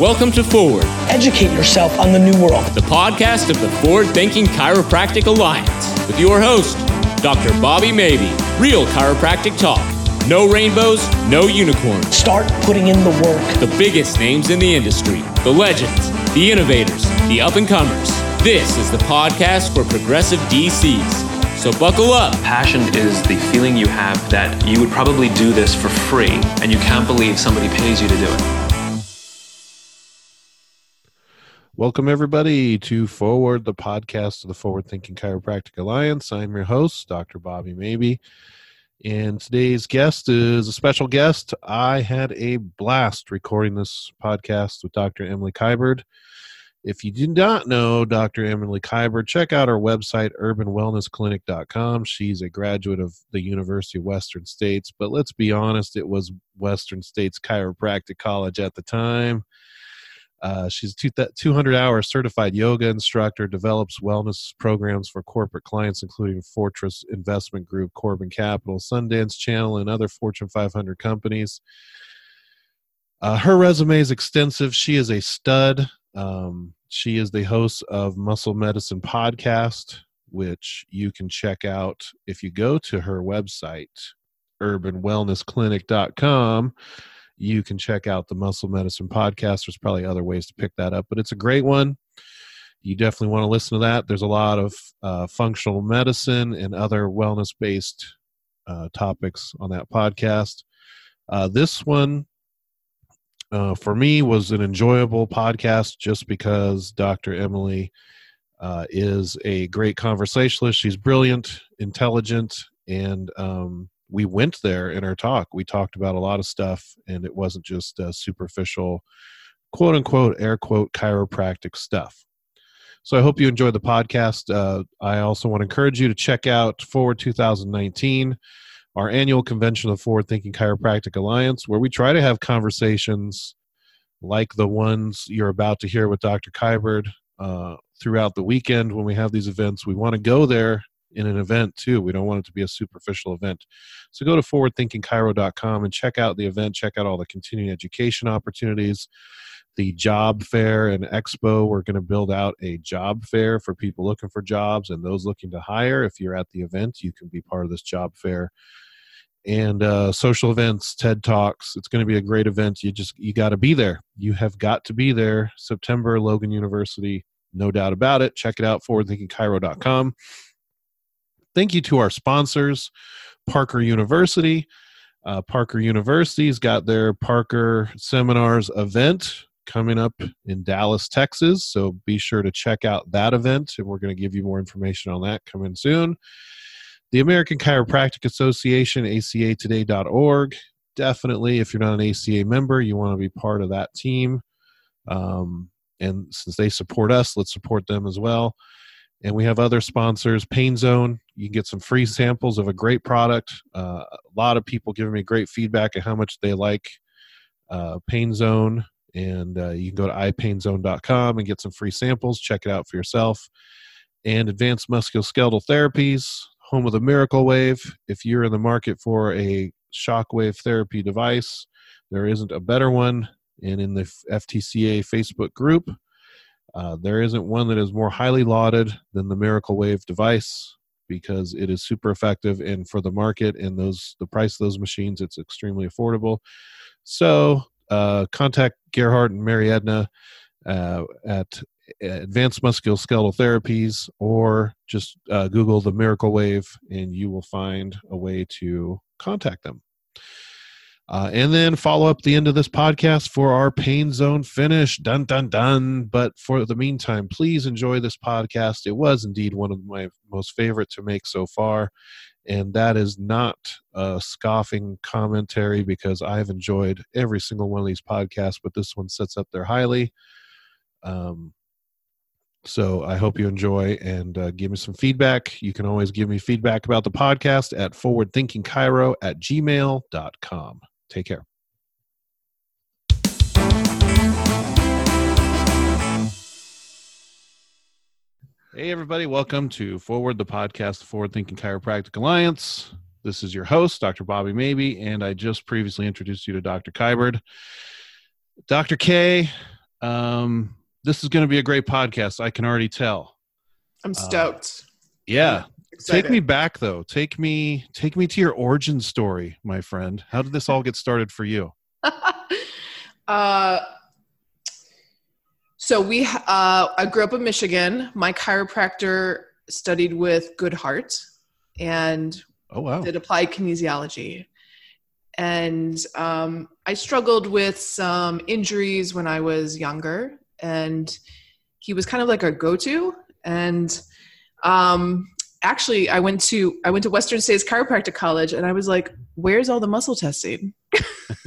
Welcome to Forward, Educate yourself on the new world. the podcast of the Forward Thinking Chiropractic Alliance, with your host, Dr. Bobby Maybe. Real chiropractic talk. No rainbows, no unicorns. Start putting in the work. The biggest names in the industry, the legends, the innovators, the up and comers. This is the podcast for progressive DCs. So buckle up. Passion is the feeling you have that you would probably do this for free and you can't believe somebody pays you to do it. Welcome, everybody, to Forward, the podcast of the Forward Thinking Chiropractic Alliance. I'm your host, Dr. Bobby Maybe. And today's guest is a special guest. I had a blast recording this podcast with Dr. Emily Kiberd. If you do not know Dr. Emily Kiberd, check out her website, urbanwellnessclinic.com. She's a graduate of the University of Western States, but let's be honest, it was Western States Chiropractic College at the time. Uh, she's a 200 hour certified yoga instructor, develops wellness programs for corporate clients, including Fortress Investment Group, Corbin Capital, Sundance Channel, and other Fortune 500 companies. Uh, her resume is extensive. She is a stud. Um, she is the host of Muscle Medicine Podcast, which you can check out if you go to her website, urbanwellnessclinic.com you can check out the Muscle Medicine podcast. There's probably other ways to pick that up, but it's a great one. You definitely want to listen to that. There's a lot of uh, functional medicine and other wellness based uh, topics on that podcast. Uh, this one, uh, for me, was an enjoyable podcast just because Dr. Emily uh, is a great conversationalist. She's brilliant, intelligent, and um, we went there in our talk. We talked about a lot of stuff, and it wasn't just uh, superficial, quote unquote, air quote, chiropractic stuff. So I hope you enjoyed the podcast. Uh, I also want to encourage you to check out Forward 2019, our annual convention of Forward Thinking Chiropractic Alliance, where we try to have conversations like the ones you're about to hear with Dr. Kiberd uh, throughout the weekend when we have these events. We want to go there in an event too. We don't want it to be a superficial event. So go to forwardthinkingchiro.com and check out the event, check out all the continuing education opportunities, the job fair and expo. We're going to build out a job fair for people looking for jobs and those looking to hire. If you're at the event, you can be part of this job fair. And uh, social events, TED Talks. It's going to be a great event. You just you got to be there. You have got to be there. September, Logan University, no doubt about it. Check it out. Forwardthinkingchiro.com thank you to our sponsors, Parker University. Uh, Parker University's got their Parker Seminars event coming up in Dallas, Texas. So be sure to check out that event, and we're going to give you more information on that coming soon. The American Chiropractic Association, acatoday.org. Definitely, if you're not an ACA member, you want to be part of that team. Um, and since they support us, let's support them as well and we have other sponsors pain zone. You can get some free samples of a great product. Uh, a lot of people giving me great feedback on how much they like uh, pain zone. And uh, you can go to ipainzone.com and get some free samples. Check it out for yourself. And advanced musculoskeletal therapies home of the miracle wave. If you're in the market for a shockwave therapy device there isn't a better one. And in the ftca facebook group uh, there isn't one that is more highly lauded than the Miracle Wave device because it is super effective and for the market and those the price of those machines it's extremely affordable. So uh, contact Gerhard and Mary Edna uh, at Advanced Musculoskeletal Therapies or just uh, Google the Miracle Wave and you will find a way to contact them. Uh, and then follow up the end of this podcast for our pain zone finish. Dun, dun, dun. But for the meantime, please enjoy this podcast. It was indeed one of my most favorite to make so far. And that is not a scoffing commentary because I've enjoyed every single one of these podcasts, but this one sits up there highly. Um, so I hope you enjoy and uh, give me some feedback. You can always give me feedback about the podcast at forwardthinkingchiro at gmail.com. Take care. Hey, everybody. Welcome to Forward, the podcast, the Forward Thinking Chiropractic Alliance. This is your host, Dr. Bobby Maybe, and I just previously introduced you to Dr. Kiberd. Dr. K Um, this is going to be a great podcast. I can already tell. I'm stoked. Yeah. Excited. Take me back though. Take me take me to your origin story, my friend. How did this all get started for you? uh, so we, uh, I grew up in Michigan. My chiropractor studied with Goodheart and Oh wow. did applied kinesiology. And um, I struggled with some injuries when I was younger, and he was kind of like a go-to. And um, actually, I went to I went to Western States Chiropractic College, and I was like, "Where's all the muscle testing?"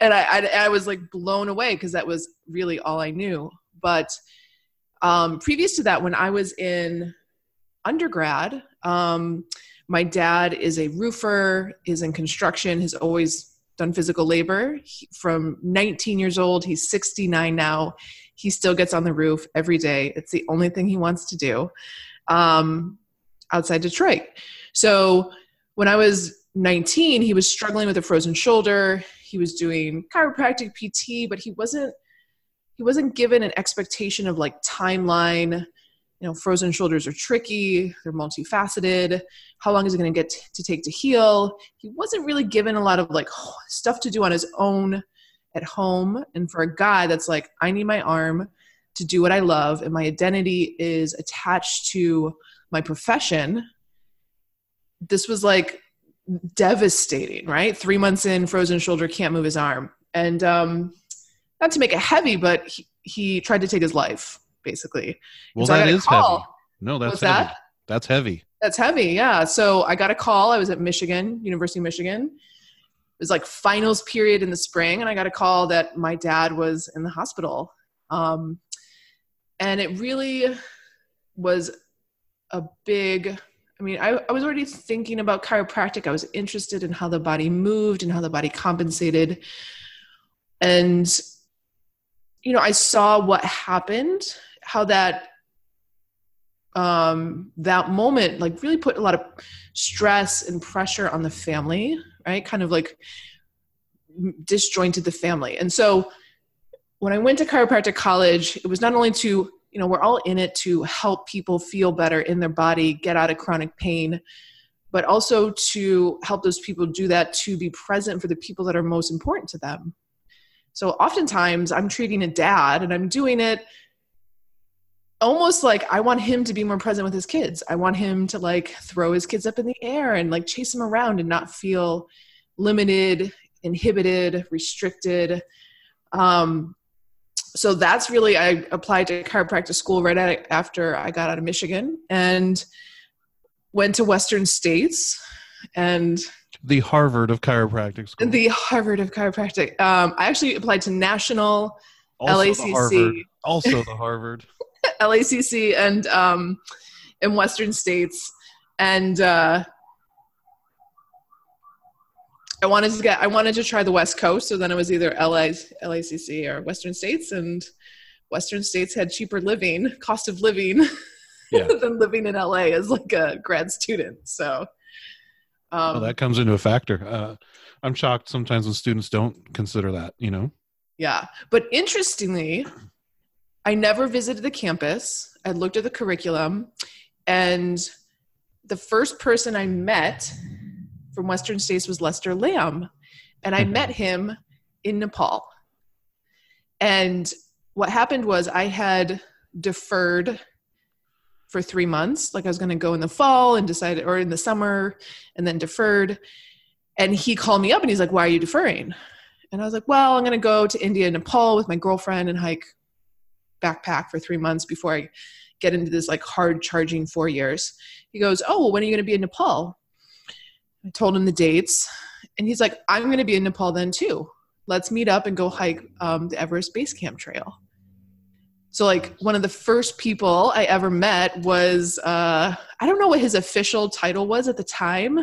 and I, I, I was like blown away because that was really all I knew. But um, previous to that, when I was in undergrad, um, my dad is a roofer, is in construction, has always done physical labor. He, from 19 years old, he's 69 now. He still gets on the roof every day. It's the only thing he wants to do um, outside Detroit. So when I was 19, he was struggling with a frozen shoulder. He was doing chiropractic PT, but he wasn't he wasn't given an expectation of like timeline. You know, frozen shoulders are tricky. They're multifaceted. How long is it going to get to take to heal? He wasn't really given a lot of like stuff to do on his own at home. And for a guy that's like, I need my arm to do what I love, and my identity is attached to my profession. This was like devastating, right? Three months in, frozen shoulder, can't move his arm. And um, not to make it heavy, but he, he tried to take his life, basically. well, so that is call. heavy. No, that's What's heavy. that? That's heavy. That's heavy, yeah. So I got a call. I was at Michigan, University of Michigan. It was like finals period in the spring, and I got a call that my dad was in the hospital. Um, and it really was a big I mean, I, I was already thinking about chiropractic. I was interested in how the body moved and how the body compensated. And, you know, I saw what happened, how that um, that moment like really put a lot of stress and pressure on the family, right? Kind of like disjointed the family. And so when I went to chiropractic college, it was not only to you know we're all in it to help people feel better in their body get out of chronic pain but also to help those people do that to be present for the people that are most important to them. So oftentimes i'm treating a dad and i'm doing it almost like i want him to be more present with his kids. I want him to like throw his kids up in the air and like chase them around and not feel limited inhibited restricted. Um, so that's really i applied to chiropractic school right at, after i got out of michigan and went to western states and The Harvard of chiropractic school. the harvard of chiropractic um, i actually applied to national also LACC. The Harvard. Also the Harvard. lacc and um, in western states and uh, I wanted to get I wanted to try the West Coast, so then it was either LA, LACC or Western States, and Western States had cheaper living, cost of living, Yeah. than living in LA as like a grad student. So, um, oh, that comes into a factor. Uh, I'm shocked sometimes when students don't consider that. You know. yeah. But interestingly, I never visited the campus. I looked at the curriculum, and the first person I met from Western States was Lester Lamb. And I mm-hmm. met him in Nepal. And what happened was I had deferred for three months. Like I was going to go in the fall and decided, or in the summer, and then deferred. And he called me up and he's like, Why are you deferring? And I was like, Well, I'm going to go to India and Nepal with my girlfriend and hike backpack for three months before I get into this like hard charging four years. He goes, Oh, well, when are you going to be in Nepal? I told him the dates, and he's like, I'm going to be in Nepal then too. Let's meet up and go hike um, the Everest Base Camp Trail. So, like, one of the first people I ever met was, uh, I don't know what his official title was at the time,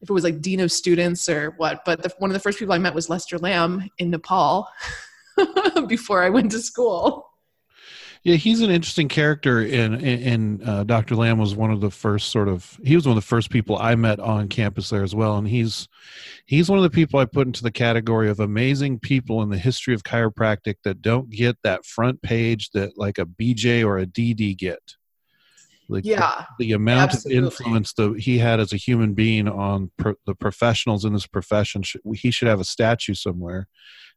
if it was like Dean of Students or what, but the, one of the first people I met was Lester Lamb in Nepal before I went to school. Yeah, he's an interesting character, and and uh, Dr. Lamb was one of the first sort of he was one of the first people I met on campus there as well, and he's he's one of the people I put into the category of amazing people in the history of chiropractic that don't get that front page that like a BJ or a DD get. Like Yeah, the, the amount absolutely. of influence that he had as a human being on pro- the professionals in this profession, he should have a statue somewhere.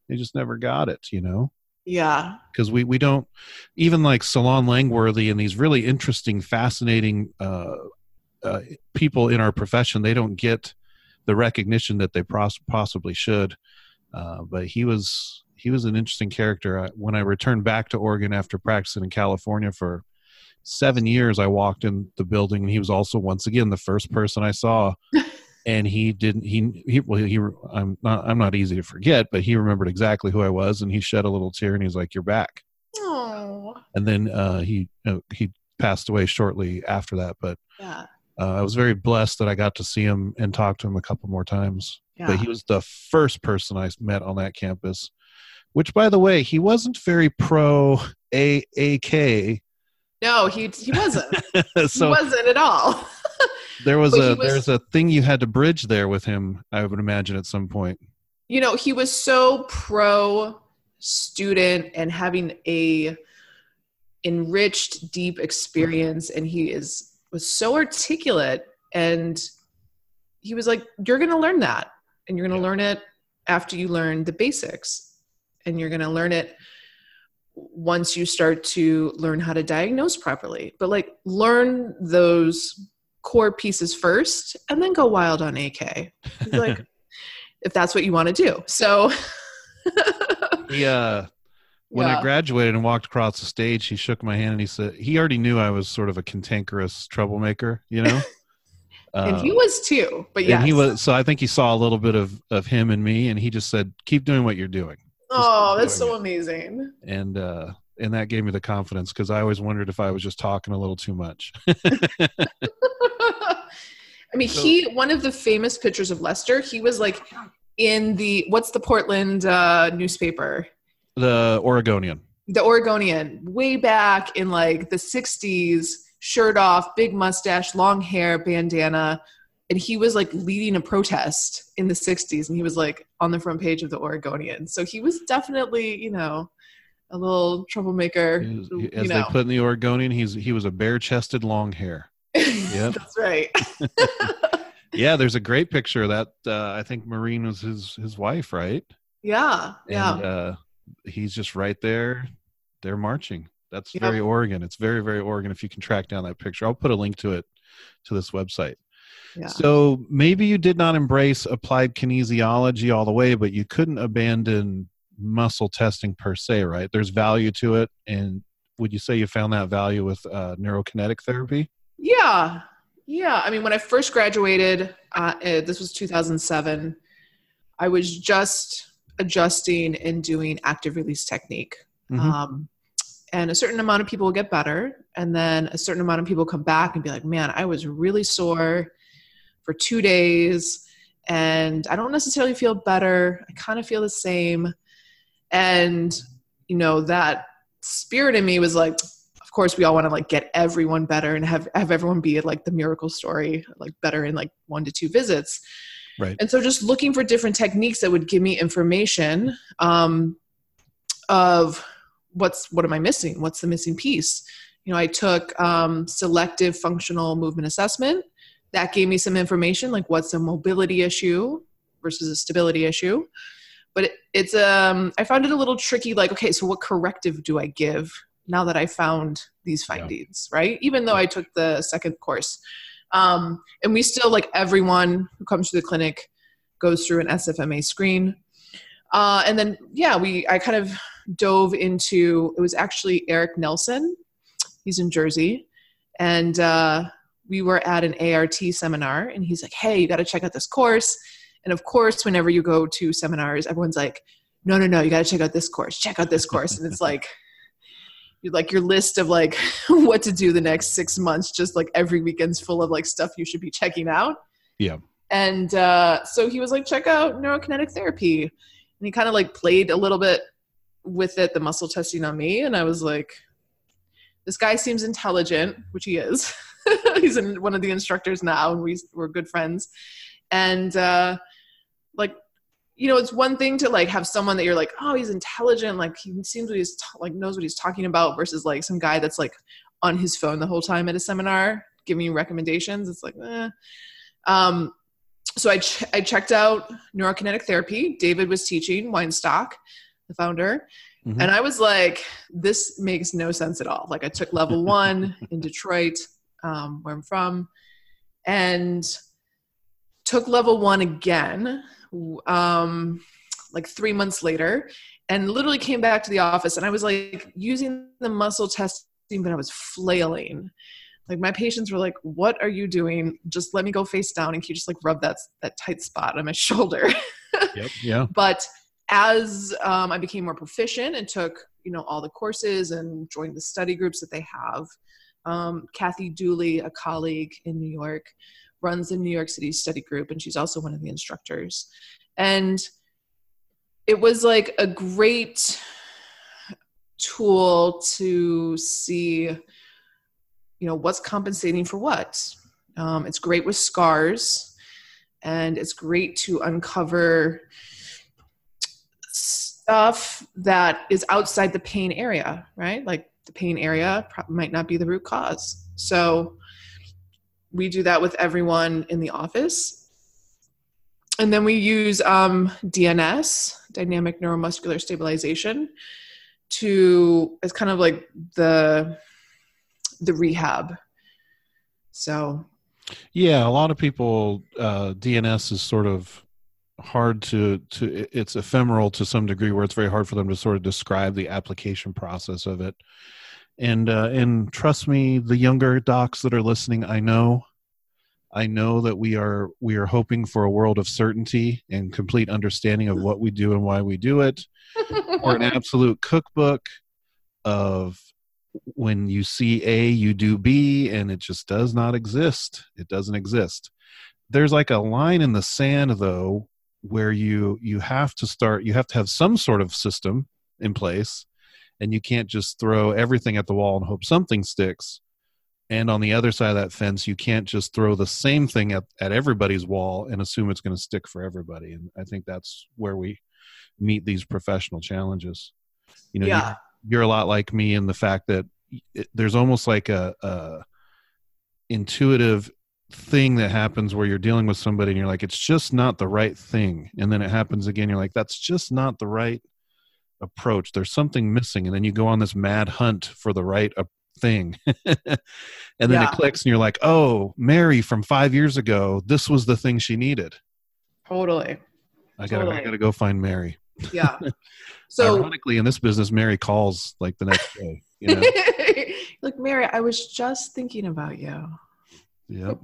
He just never got it, you know yeah, because we, we don't even like Solon Langworthy and these really interesting, fascinating uh, uh, people in our profession. They don't get the recognition that they pros- possibly should. Uh, but he was he was an interesting character. I, when I returned back to Oregon after practicing in California for seven years, I walked in the building and he was also once again the first person I saw. and he didn't he he well he I'm not I'm not easy to forget, but he remembered exactly who I was and he shed a little tear and he's like, "You're back." oh, and then uh, he uh, he passed away shortly after that. But yeah, uh, I was very blessed that I got to see him and talk to him a couple more times. yeah. But he was the first person I met on that campus. Which, by the way, he wasn't very pro AAK. no, he he wasn't. he wasn't at all. There was but a was- there's a thing you had to bridge there with him. I would imagine at some point. you know he was so pro student and having a enriched deep experience and he is was so articulate and he was like you're going to learn that and you're going to learn it after you learn the basics and you're going to learn it once you start to learn how to diagnose properly but like learn those core pieces first and then go wild on ak He's like if that's what you want to do. So yeah. uh when I graduated and walked across the stage, he shook my hand and he said he already knew I was sort of a cantankerous troublemaker, you know. and Uh, he was too but yeah he was so I think he saw a little bit of of him and me, and he just said, "Keep doing what you're doing," oh that's so amazing. And uh, and that gave me the confidence because I always wondered if I was just talking a little too much. I mean, So- he one of the famous pictures of Lester. He was like in the what's the Portland uh, newspaper, the Oregonian. the Oregonian, way back in like the '60s, shirt off, big mustache, long hair, bandana, and he was like leading a protest in the '60s, and he was like on the front page of the Oregonian. So he was definitely, you know, a little troublemaker. Was- you as they put in the Oregonian, he's he was a bare-chested, long hair. Yep. That's right. Yeah, there's a great picture of that. Uh, I think Marine was his his wife, right? yeah, yeah. and uh, he's just right there. They're marching. That's Yep. very Oregon. It's very very Oregon. If you can track down that picture, I'll put a link to it to this website. yeah. So maybe you did not embrace applied kinesiology all the way, but you couldn't abandon muscle testing per se, right? There's value to it, and would you say you found that value with uh, neurokinetic therapy? Yeah, yeah. I mean, when I first graduated, uh, eh, this was 2007. I was just adjusting and doing active release technique. Mhm. Um, and a certain amount of people will get better, and then a certain amount of people come back and be like, "Man, I was really sore for two days, and I don't necessarily feel better. I kind of feel the same." And you know that spirit in me was like, of course we all want to like get everyone better and have have everyone be like the miracle story like better in like one to two visits. Right. and so just looking for different techniques that would give me information um, of what's what am i missing? What's the missing piece? You know i took um, selective functional movement assessment. That gave me some information like what's a mobility issue versus a stability issue but it, it's um i found it a little tricky like okay so what corrective do i give now that i found these Yeah. findings right? Even though i took the second course. Um, and we still like everyone who comes to the clinic goes through an sfma screen. Uh, and then yeah we i kind of dove into it was actually eric nelson. He's in jersey. And uh, we were at an art seminar and he's like hey you got to check out this course and of course whenever you go to seminars everyone's like no no no you got to check out this course check out this course and it's like like your list of like what to do the next six months just like every weekend's full of like stuff you should be checking out Yeah. and uh, so he was like check out neurokinetic therapy and he kind of like played a little bit with it the muscle testing on me and i was like this guy seems intelligent, which he is. He's in, one of the instructors now, and we, we're good friends. And uh, like, you know, it's one thing to like have someone that you're like, oh, he's intelligent, like he seems what he's like knows what he's talking about, versus like some guy that's like on his phone the whole time at a seminar giving you recommendations. It's like, eh. Um, so I, ch- I checked out neurokinetic therapy. David was teaching Weinstock, the founder. Mm-hmm. And I was like, this makes no sense at all. Like I took level one in Detroit, um, where I'm from, and took level one again, um, like three months later, and literally came back to the office. And I was like using the muscle testing, but I was flailing. Like my patients were like what are you doing? Just let me go face down and can you just like rub that that tight spot on my shoulder? Yep yeah. But as um, i became more proficient and took you know all the courses and joined the study groups that they have um, kathy dooley a colleague in new york runs the new york city study group and she's also one of the instructors. And it was like a great tool to see you know what's compensating for what. Um, it's great with scars and it's great to uncover stuff that is outside the pain area right? Like the pain area might not be the root cause. So we do that with everyone in the office and then we use um, dns dynamic neuromuscular stabilization to it's kind of like the the rehab. So, yeah, a lot of people uh, DNS is sort of hard to to it's ephemeral to some degree where it's very hard for them to sort of describe the application process of it. And uh, and trust me, the younger docs that are listening, I know I know that we are we are hoping for a world of certainty and complete understanding of what we do and why we do it, or an absolute cookbook of when you see A, you do B, and it just does not exist. It doesn't exist. There's like a line in the sand, though, where you you have to start. You have to have some sort of system in place, and you can't just throw everything at the wall and hope something sticks. And on the other side of that fence, you can't just throw the same thing at, at everybody's wall and assume it's going to stick for everybody. And I think that's where we meet these professional challenges. You know, yeah you're a lot like me in the fact that it, there's almost like a, a intuitive thing that happens where you're dealing with somebody and you're like it's just not the right thing and then it happens again you're like that's just not the right approach there's something missing and then you go on this mad hunt for the right thing and then yeah. it clicks and you're like oh mary from five years ago this was the thing she needed totally i gotta totally. i gotta go find mary yeah So ironically, in this business, Mary calls like the next day. You know? like Mary, I was just thinking about you. Yep.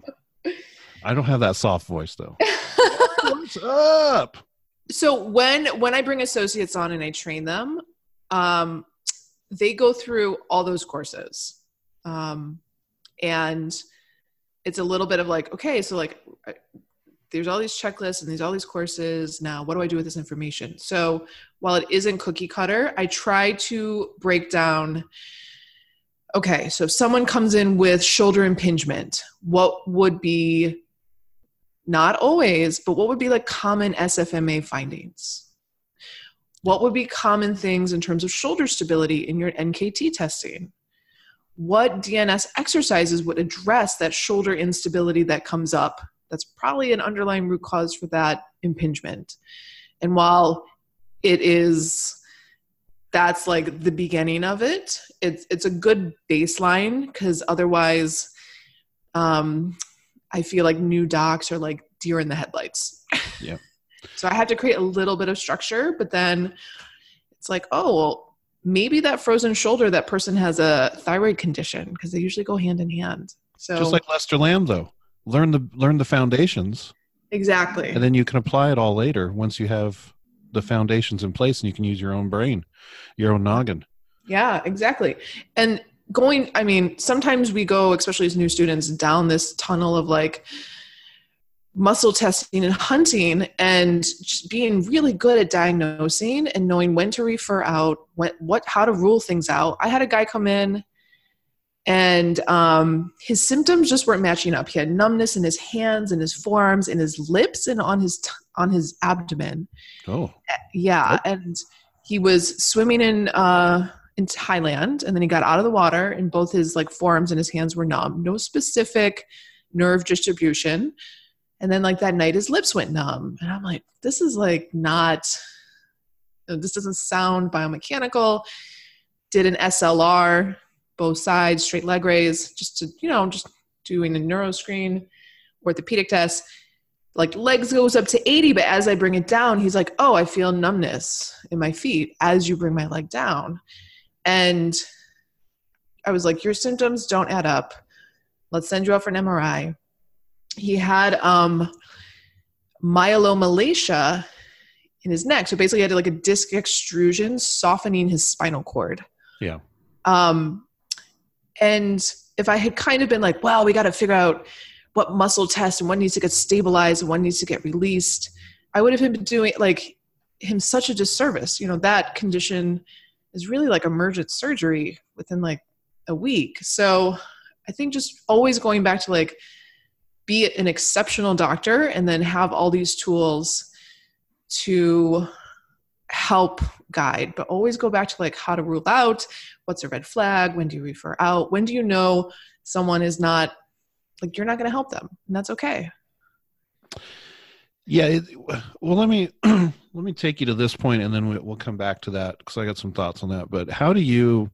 I don't have that soft voice though. What's up? So when when I bring associates on and I train them, um, they go through all those courses, um, and it's a little bit of like, okay, so like there's all these checklists and there's all these courses. Now what do i do with this information? So while it isn't cookie cutter i try to break down okay so if someone comes in with shoulder impingement what would be not always but what would be like common sfma findings? What would be common things in terms of shoulder stability in your nkt testing? What dns exercises would address that shoulder instability that comes up? That's probably an underlying root cause for that impingement. And while it is that's like the beginning of it, it's it's a good baseline because otherwise um I feel like new docs are like deer in the headlights. Yeah. so I had to create a little bit of structure, but then it's like, oh well, maybe that frozen shoulder, that person has a thyroid condition because they usually go hand in hand. So just like Lester Lamb though learn the learn the foundations exactly and then you can apply it all later once you have the foundations in place and you can use your own brain your own noggin yeah exactly and going i mean sometimes we go especially as new students down this tunnel of like muscle testing and hunting and just being really good at diagnosing and knowing when to refer out what what how to rule things out i had a guy come in and um, his symptoms just weren't matching up. He had numbness in his hands and his forearms and his lips and on his t- on his abdomen. Oh, Yeah, and he was swimming in uh, in Thailand, and then he got out of the water, and both his like forearms and his hands were numb. No specific nerve distribution. And then like that night, his lips went numb, and I'm like, this is like not. Uh, this doesn't sound biomechanical. Did an SLR, both sides, straight leg raise, just to you know, just doing a neuro screen, orthopedic test like legs goes up to 80 but as i bring it down he's like oh i feel numbness in my feet as you bring my leg down and i was like your symptoms don't add up. Let's send you out for an mri he had um myelomalacia in his neck. So basically he had like a disc extrusion softening his spinal cord. Yeah. um and if i had kind of been like wow we got to figure out what muscle test and what needs to get stabilized and what needs to get released i would have been doing like him such a disservice. You know that condition is really like emergent surgery within like a week. So i think just always going back to like be an exceptional doctor and then have all these tools to help guide but always go back to like how to rule out what's a red flag when do you refer out when do you know someone is not like you're not going to help them and that's okay Yeah. It, well, let me let me take you to this point, and then we, we'll come back to that because I got some thoughts on that. But how do you,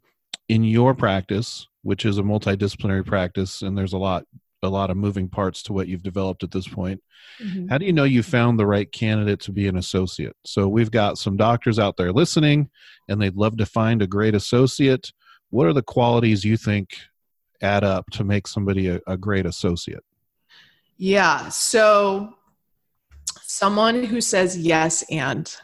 in your practice, which is a multidisciplinary practice, and there's a lot a lot of moving parts to what you've developed at this point. Mm-hmm. How do you know you found the right candidate to be an associate? So we've got some doctors out there listening, and they'd love to find a great associate. What are the qualities you think add up to make somebody a, a great associate? yeah so someone who says yes and.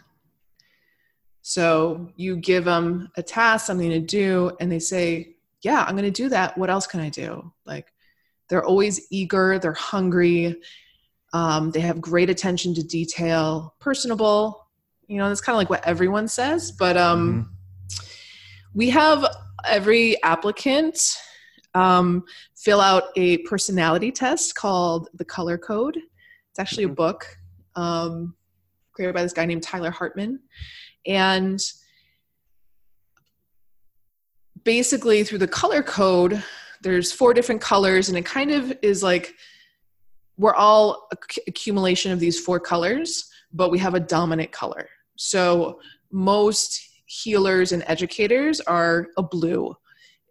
So you give them a task something to do and they say yeah i'm going to do that. What else can i do? Like they're always eager they're hungry um, they have great attention to detail personable you know that's kind of like what everyone says but um, we have every applicant um, fill out a personality test called the color code. It's actually a book um, created by this guy named taylor hartman. And basically through the color code there's four different colors and it kind of is like we're all acc- accumulation of these four colors but we have a dominant color. So most healers and educators are a blue.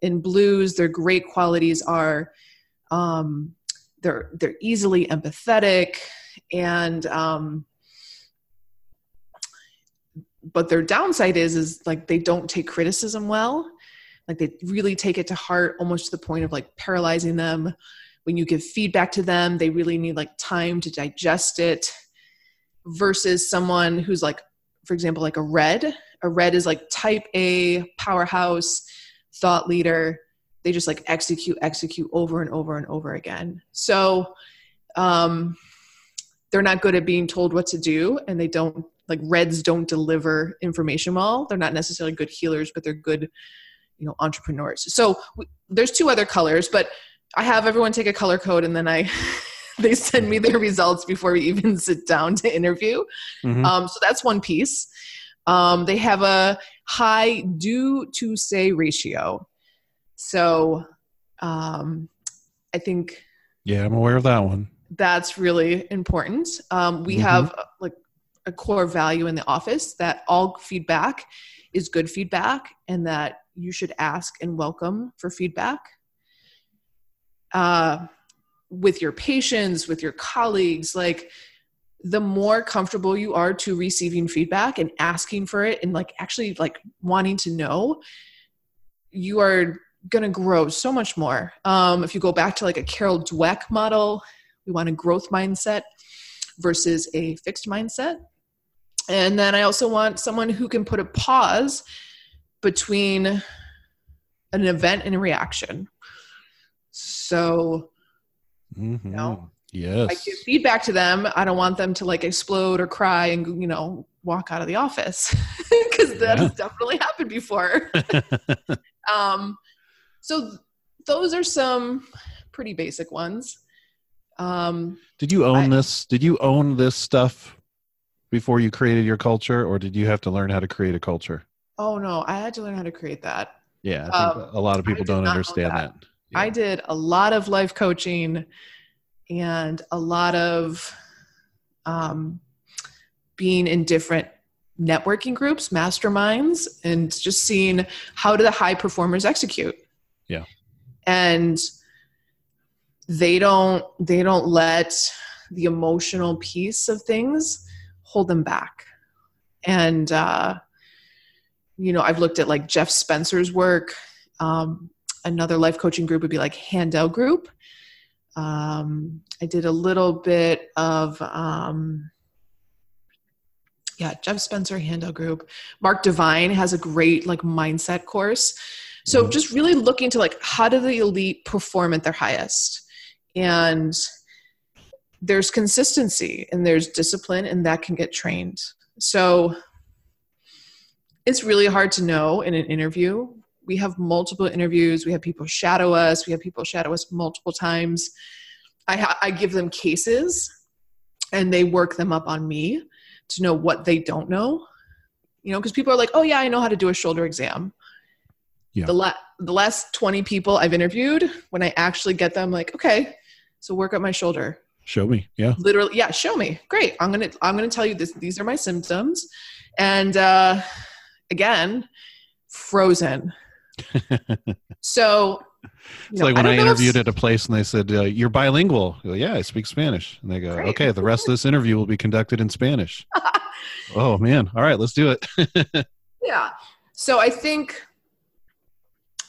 In blues their great qualities are um, they're they're easily empathetic and um, but their downside is is like they don't take criticism well. Like they really take it to heart almost to the point of like paralyzing them. When you give feedback to them they really need like time to digest it versus someone who's like for example like a red. A red is like type a powerhouse thought leader. They just like execute execute over and over and over again. So um they're not good at being told what to do and they don't like reds don't deliver information well. They're not necessarily good healers but they're good you know entrepreneurs. So w- there's two other colors but i have everyone take a color code and then i they send me their results before we even sit down to interview. Mhm. um, so that's one piece. Um, they have a high do to say ratio. So um, i think yeah, I'm aware of that one. That's really important. Um, we Mhm. have uh, like a core value in the office that all feedback is good feedback and that you should ask and welcome for feedback. Uh, with your patients, with your colleagues, like the more comfortable you are to receiving feedback and asking for it and like actually like wanting to know, you are going to grow so much more. Um, if you go back to like a Carol Dweck model, we want a growth mindset versus a fixed mindset. And then I also want someone who can put a pause between an event and a reaction. So Mhm. No. Yes. I give feedback to them. I don't want them to like explode or cry and you know walk out of the office because that has definitely happened before. um, so th- those are some pretty basic ones. Um, Did you own I- this? Did you own this stuff before you created your culture, or did you have to learn how to create a culture? oh no, I had to learn how to create that. Yeah, I think Um, a lot of people don't understand that. that. Yeah. I did a lot of life coaching and a lot of um, being in different networking groups, masterminds, and just seeing how do the high performers execute. Yeah. And they don't they don't let the emotional piece of things hold them back. And uh, you know, I've looked at like Jeff Spencer's work. Um, another life coaching group would be like Handel Group. Um, I did a little bit of, um, yeah, Jeff Spencer Handel Group. Mark Divine has a great like mindset course. So Mhm. just really looking to like how do the elite perform at their highest, and there's consistency and there's discipline, and that can get trained. So it's really hard to know in an interview. We have multiple interviews. We have people shadow us. We have people shadow us multiple times. I, ha- I give them cases and they work them up on me to know what they don't know. You know, because people are like, oh, yeah, I know how to do a shoulder exam. Yeah. The, la- the last 20 people I've interviewed, when I actually get them, like, okay, so work up my shoulder Show me. Yeah. literally yeah show me great i'm gonna i'm gonna tell you this these are my symptoms and uh again frozen so It's know, like when I, don't know if- interviewed at a place and they said, uh, "You're bilingual." I go, yeah, I speak Spanish. And they go, Great. "Okay, the rest of this interview will be conducted in Spanish." oh man! All right, let's do it. yeah so i think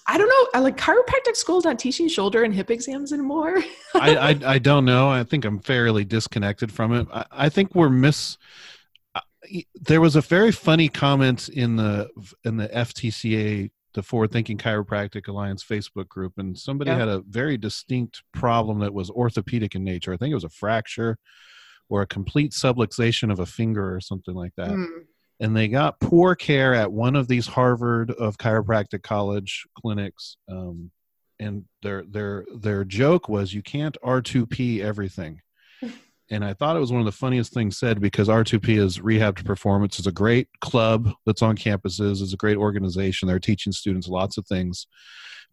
i don't know i like chiropractic school's not teaching shoulder and hip exams anymore I, I I don't know. I think I'm fairly disconnected from it. I, I think we're miss. There was a very funny comment in the in the FTCA, the Forward Thinking Chiropractic Alliance Facebook group, and somebody Yeah. had a very distinct problem that was orthopedic in nature. I think it was a fracture or a complete subluxation of a finger or something like that Hmm. And they got poor care at one of these Harvard of chiropractic college clinics. Um, and their their their joke was you can't R2P everything. And I thought it was one of the funniest things said because R2P is Rehab to Performance. is a great club that's on campuses. is a great organization. They're teaching students lots of things,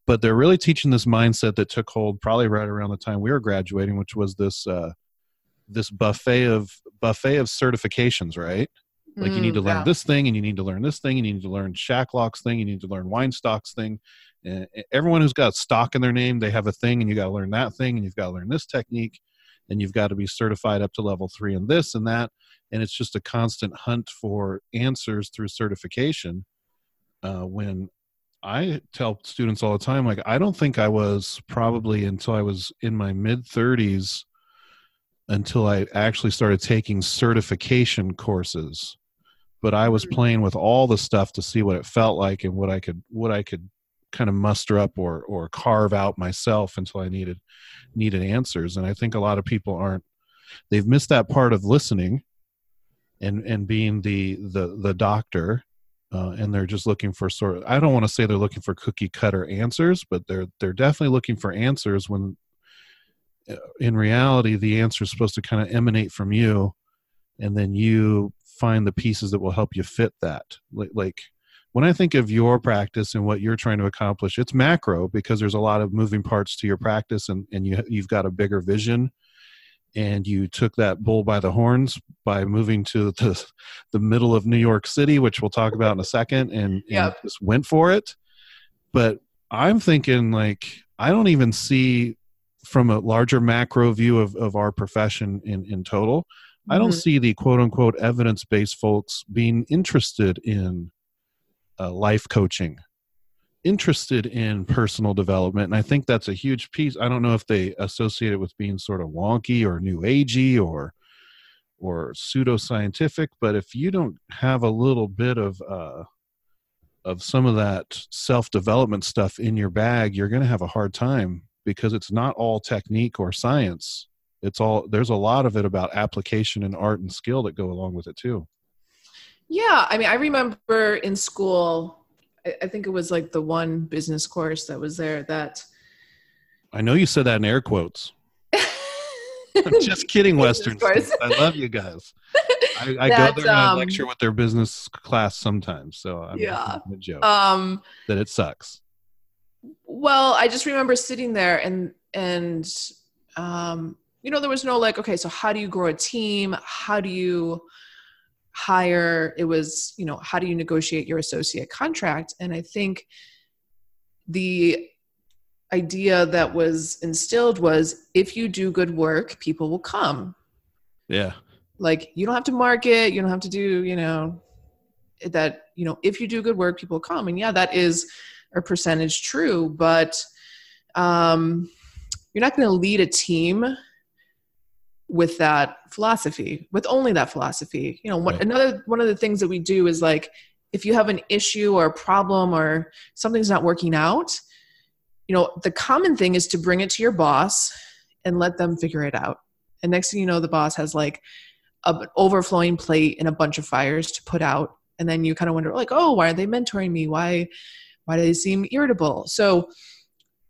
but they're really teaching this mindset that took hold probably right around the time we were graduating, which was this uh, this buffet of buffet of certifications, right? Like you need to Mm, learn yeah. this thing, and you need to learn this thing, and you need to learn Shacklock's thing, you need to learn Weinstock's thing. And everyone who's got stock in their name, they have a thing, and you got to learn that thing, and you've got to learn this technique, and you've got to be certified up to level three and this and that. And it's just a constant hunt for answers through certification. Uh, when I tell students all the time, like I don't think I was probably until I was in my mid 30s until I actually started taking certification courses. But I was playing with all the stuff to see what it felt like and what I could what I could kind of muster up or or carve out myself until I needed needed answers. And I think a lot of people aren't they've missed that part of listening and and being the the the doctor uh, and they're just looking for sort of i don't want to say they're looking for cookie cutter answers but they're they're definitely looking for answers when uh, in reality the answer is supposed to kind of emanate from you and then you find the pieces that will help you fit that. Like, like when i think of your practice and what you're trying to accomplish it's macro because there's a lot of moving parts to your practice and, and you, you've got a bigger vision and you took that bull by the horns by moving to the, the middle of New York City, which we'll talk about in a second, and, and just went for it. But I'm thinking like I don't even see from a larger macro view of, of our profession in, in total, I don't Mhm. see the quote unquote evidence based folks being interested in uh, life coaching, interested in personal development. And I think that's a huge piece. I don't know if they associate it with being sort of wonky or new agey or or pseudoscientific, but if you don't have a little bit of uh, of some of that self development stuff in your bag, you're going to have a hard time because it's not all technique or science. It's all there's a lot of it about application and art and skill that go along with it too. Yeah, I mean, I remember in school, I, I think it was like the one business course that was there that I know you said that in air quotes. I'm just kidding, Western Of course. States. I love you guys. I, I go there and I um, lecture with their business class sometimes, so I'm Yeah. a joke um, that it sucks. well, I just remember sitting there and and um, you know there was no like, okay, so how do you grow a team? How do you hire? It was you know how do you negotiate your associate contract? And I think the idea that was instilled was if you do good work, people will come. Yeah, like you don't have to market you don't have to do you know that you know if you do good work people come and yeah that is a percentage true but um you're not going to lead a team with that philosophy with only that philosophy. You know what Right. another one of the things that we do is like if you have an issue or a problem or something's not working out you know the common thing is to bring it to your boss and let them figure it out. And next thing you know the boss has like a, an overflowing plate and a bunch of fires to put out. And then you kind of wonder like oh why are they mentoring me? Why why do they seem irritable? So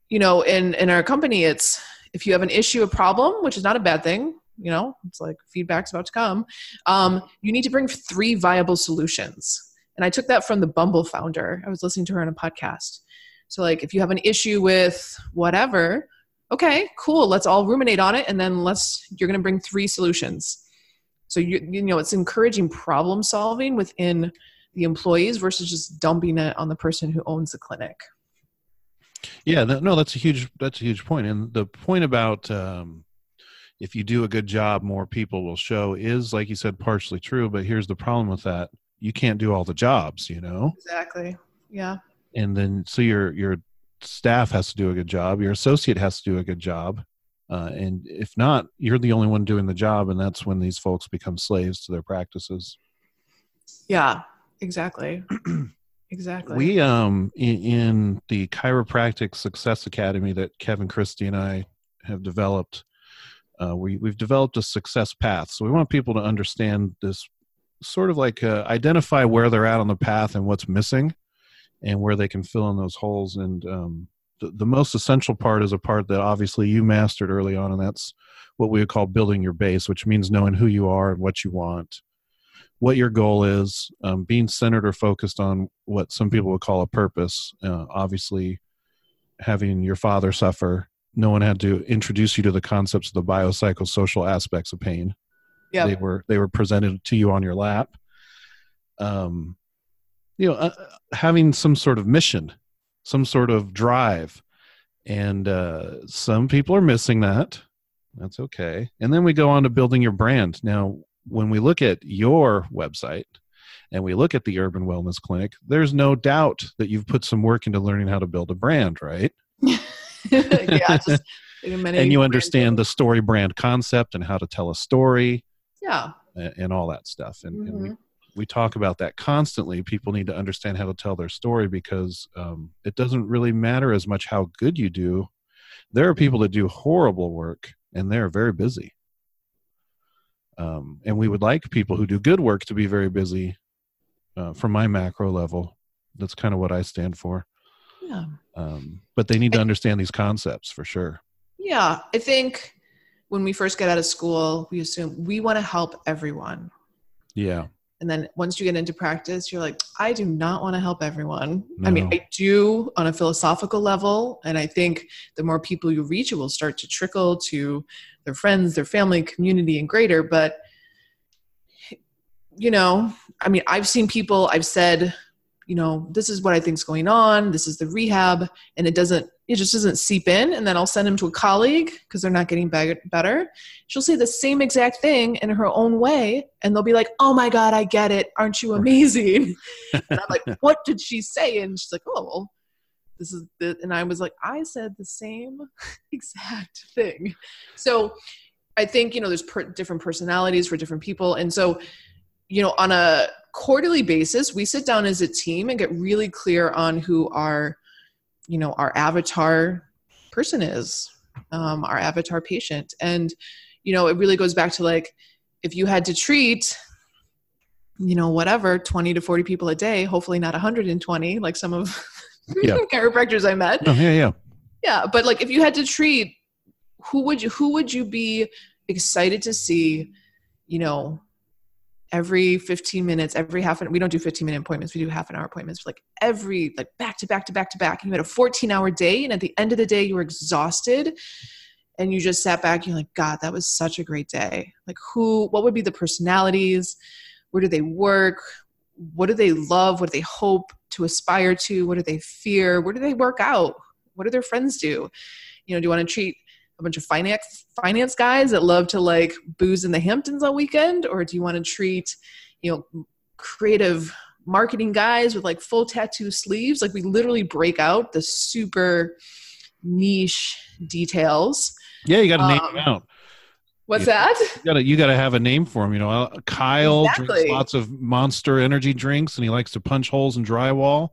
you know in in our company it's if you have an issue a problem which is not a bad thing you know it's like feedback's about to come. Um, you need to bring three viable solutions. And i took that from the bumble founder. I was listening to her on a podcast. So like if you have an issue with whatever okay cool. Let's all ruminate on it and then let's you're going to bring three solutions. So you you know it's encouraging problem solving within the employees versus just dumping it on the person who owns the clinic. Yeah. No, that's a huge that's a huge point. And the point about um, if you do a good job, more people will show is like you said, partially true. But here's the problem with that: you can't do all the jobs, you know. exactly. Yeah. And then so your your staff has to do a good job your associate has to do a good job uh, and if not you're the only one doing the job and that's when these folks become slaves to their practices. Yeah exactly. Exactly. We um in, in the chiropractic success academy that kevin christie and i have developed uh, we, we've developed a success path. So we want people to understand this sort of like uh, identify where they're at on the path and what's missing and where they can fill in those holes. And um, the, the most essential part is a part that obviously you mastered early on and that's what we would call building your base which means knowing who you are and what you want what your goal is um, being centered or focused on what some people would call a purpose uh, obviously having your father suffer no one had to introduce you to the concepts of the biopsychosocial aspects of pain. Yeah they were they were presented to you on your lap. Um you know uh, having some sort of mission some sort of drive. And uh some people are missing that. That's okay. And then we go on to building your brand. Now when we look at your website and we look at the urban wellness clinic there's no doubt that you've put some work into learning how to build a brand right yeah just and you understand the story brand concept and how to tell a story yeah and, and all that stuff. And, and we, Mhm. we talk about that constantly. People need to understand how to tell their story because um, it doesn't really matter as much how good you do. There are people that do horrible work and they're very busy. Um, and we would like people who do good work to be very busy uh, from my macro level. That's kind of what I stand for. Yeah Um, but they need to understand these concepts for sure. Yeah, I think when we first get out of school, we assume we want to help everyone. Yeah. And then once you get into practice, you're like, I do not want to help everyone. I mean, I do on a philosophical level. And I think the more people you reach, it will start to trickle to their friends, their family, community, and greater. But, you know, I mean, I've seen people, I've said, you know, this is what I think's going on. This is the rehab. And it doesn't, it just doesn't seep in. And then I'll send them to a colleague because they're not getting be- better. She'll say the same exact thing in her own way. And they'll be like, oh my God, I get it. Aren't you amazing? and I'm like, what did she say? And she's like, oh, well, this is the, and I was like, I said the same exact thing. So I think, you know, there's per- different personalities for different people. And so, you know, on a quarterly basis, we sit down as a team and get really clear on who our, you know, our avatar person is, um, our avatar patient. And, you know, it really goes back to like, if you had to treat, you know, whatever, 20 to 40 people a day, hopefully not 120, like some of Yeah. chiropractors I met. No, yeah, yeah. yeah, but like if you had to treat, who would you who would you be excited to see? You know, every 15 minutes, every half an we don't do 15 minute appointments, we do half an hour appointments, like every like back to back to back to back. And you had a 14 hour day, and at the end of the day, you were exhausted and you just sat back, you're like, God, that was such a great day. Like who what would be the personalities? Where do they work? What do they love? What do they hope to aspire to? What do they fear? Where do they work out? What do their friends do? You know, do you want to treat a bunch of finance finance guys that love to like booze in the Hamptons all weekend, or do you want to treat, you know, creative marketing guys with like full tattoo sleeves? Like we literally break out the super niche details. Yeah, you got to name Um, them out. What's Yeah. that? You gotta you gotta have a name for him. You know, Uh, Kyle Exactly. drinks lots of Monster energy drinks, and he likes to punch holes in drywall.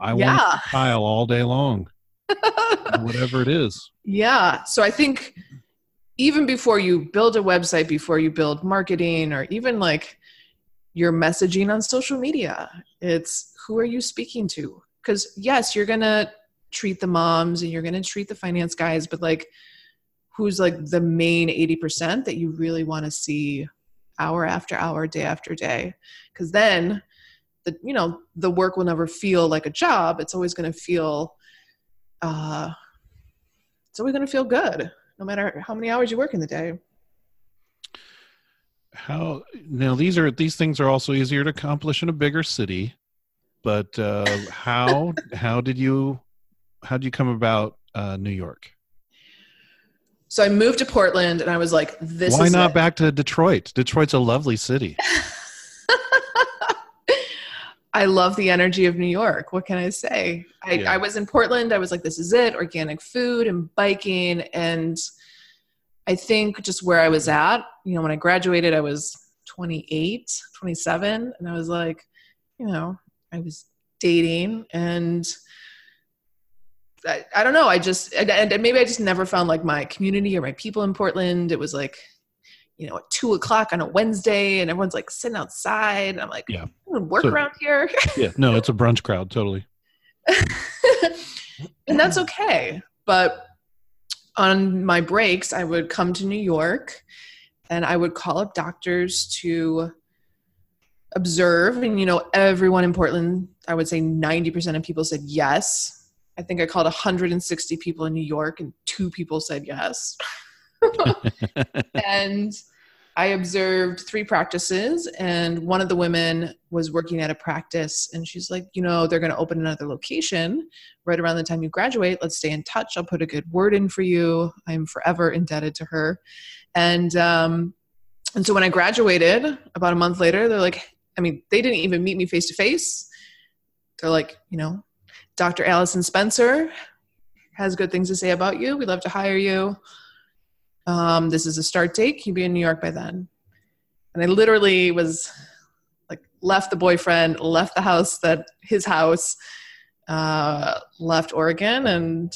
I want Kyle all day long, whatever it is. Yeah. So I think even before you build a website, before you build marketing, or even like your messaging on social media, it's who are you speaking to? Because yes, you're gonna treat the moms and you're gonna treat the finance guys, but like who's like the main 80% that you really want to see hour after hour, day after day? Because then the you know the work will never feel like a job. It's always gonna feel uh it's always going to feel good no matter how many hours you work in the day How now these are these things are also easier to accomplish in a bigger city, but uh, how how did you how did you come about uh, New York? so i moved to portland and i was like this Why is not it. back to Detroit? Detroit's a lovely city. i love the energy of new york what can i say I, Yeah. I was in portland i was like this is it organic food and biking and i think just where i was at you know when i graduated i was 28 27 and i was like you know i was dating and I, I don't know. I just and, and maybe I just never found like my community or my people in Portland. It was like, you know, at two o'clock on a Wednesday, and everyone's like sitting outside. And I'm like, Yeah. Work So- around here, Yeah, no, it's a brunch crowd, totally. and that's okay. But on my breaks, I would come to New York, and I would call up doctors to observe. And you know, everyone in Portland, I would say ninety percent of people said yes. I think I called 160 people in New York, and two people said yes. and I observed three practices, and one of the women was working at a practice, and she's like, you know, they're going to open another location right around the time you graduate. Let's stay in touch. I'll put a good word in for you. I'm forever indebted to her. And um, and so when I graduated, about a month later, they're like, I mean, they didn't even meet me face to face. They're like, you know, Dr. Allison Spencer has good things to say about you. We'd love to hire you. Um, this is a start date. Can you be in New York by then? And I literally was like, left the boyfriend, left the house that his house, uh, left Oregon, and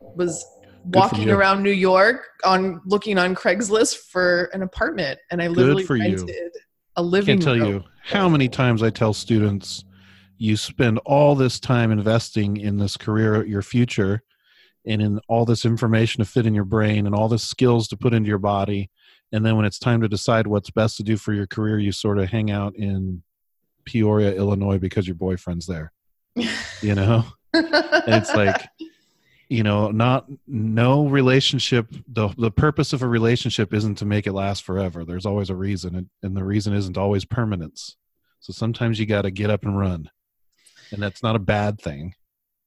was walking around New York on looking on Craigslist for an apartment. And I literally for you. rented a I living can't tell room. you how many times I tell students you spend all this time investing in this career, your future, and in all this information to fit in your brain and all the skills to put into your body. And then when it's time to decide what's best to do for your career, you sort of hang out in Peoria, Illinois because your boyfriend's there. You know? it's like you know not no relationship the the purpose of a relationship isn't to make it last forever there's always a reason and, and the reason isn't always permanence so sometimes you got to get up and run and that's not a bad thing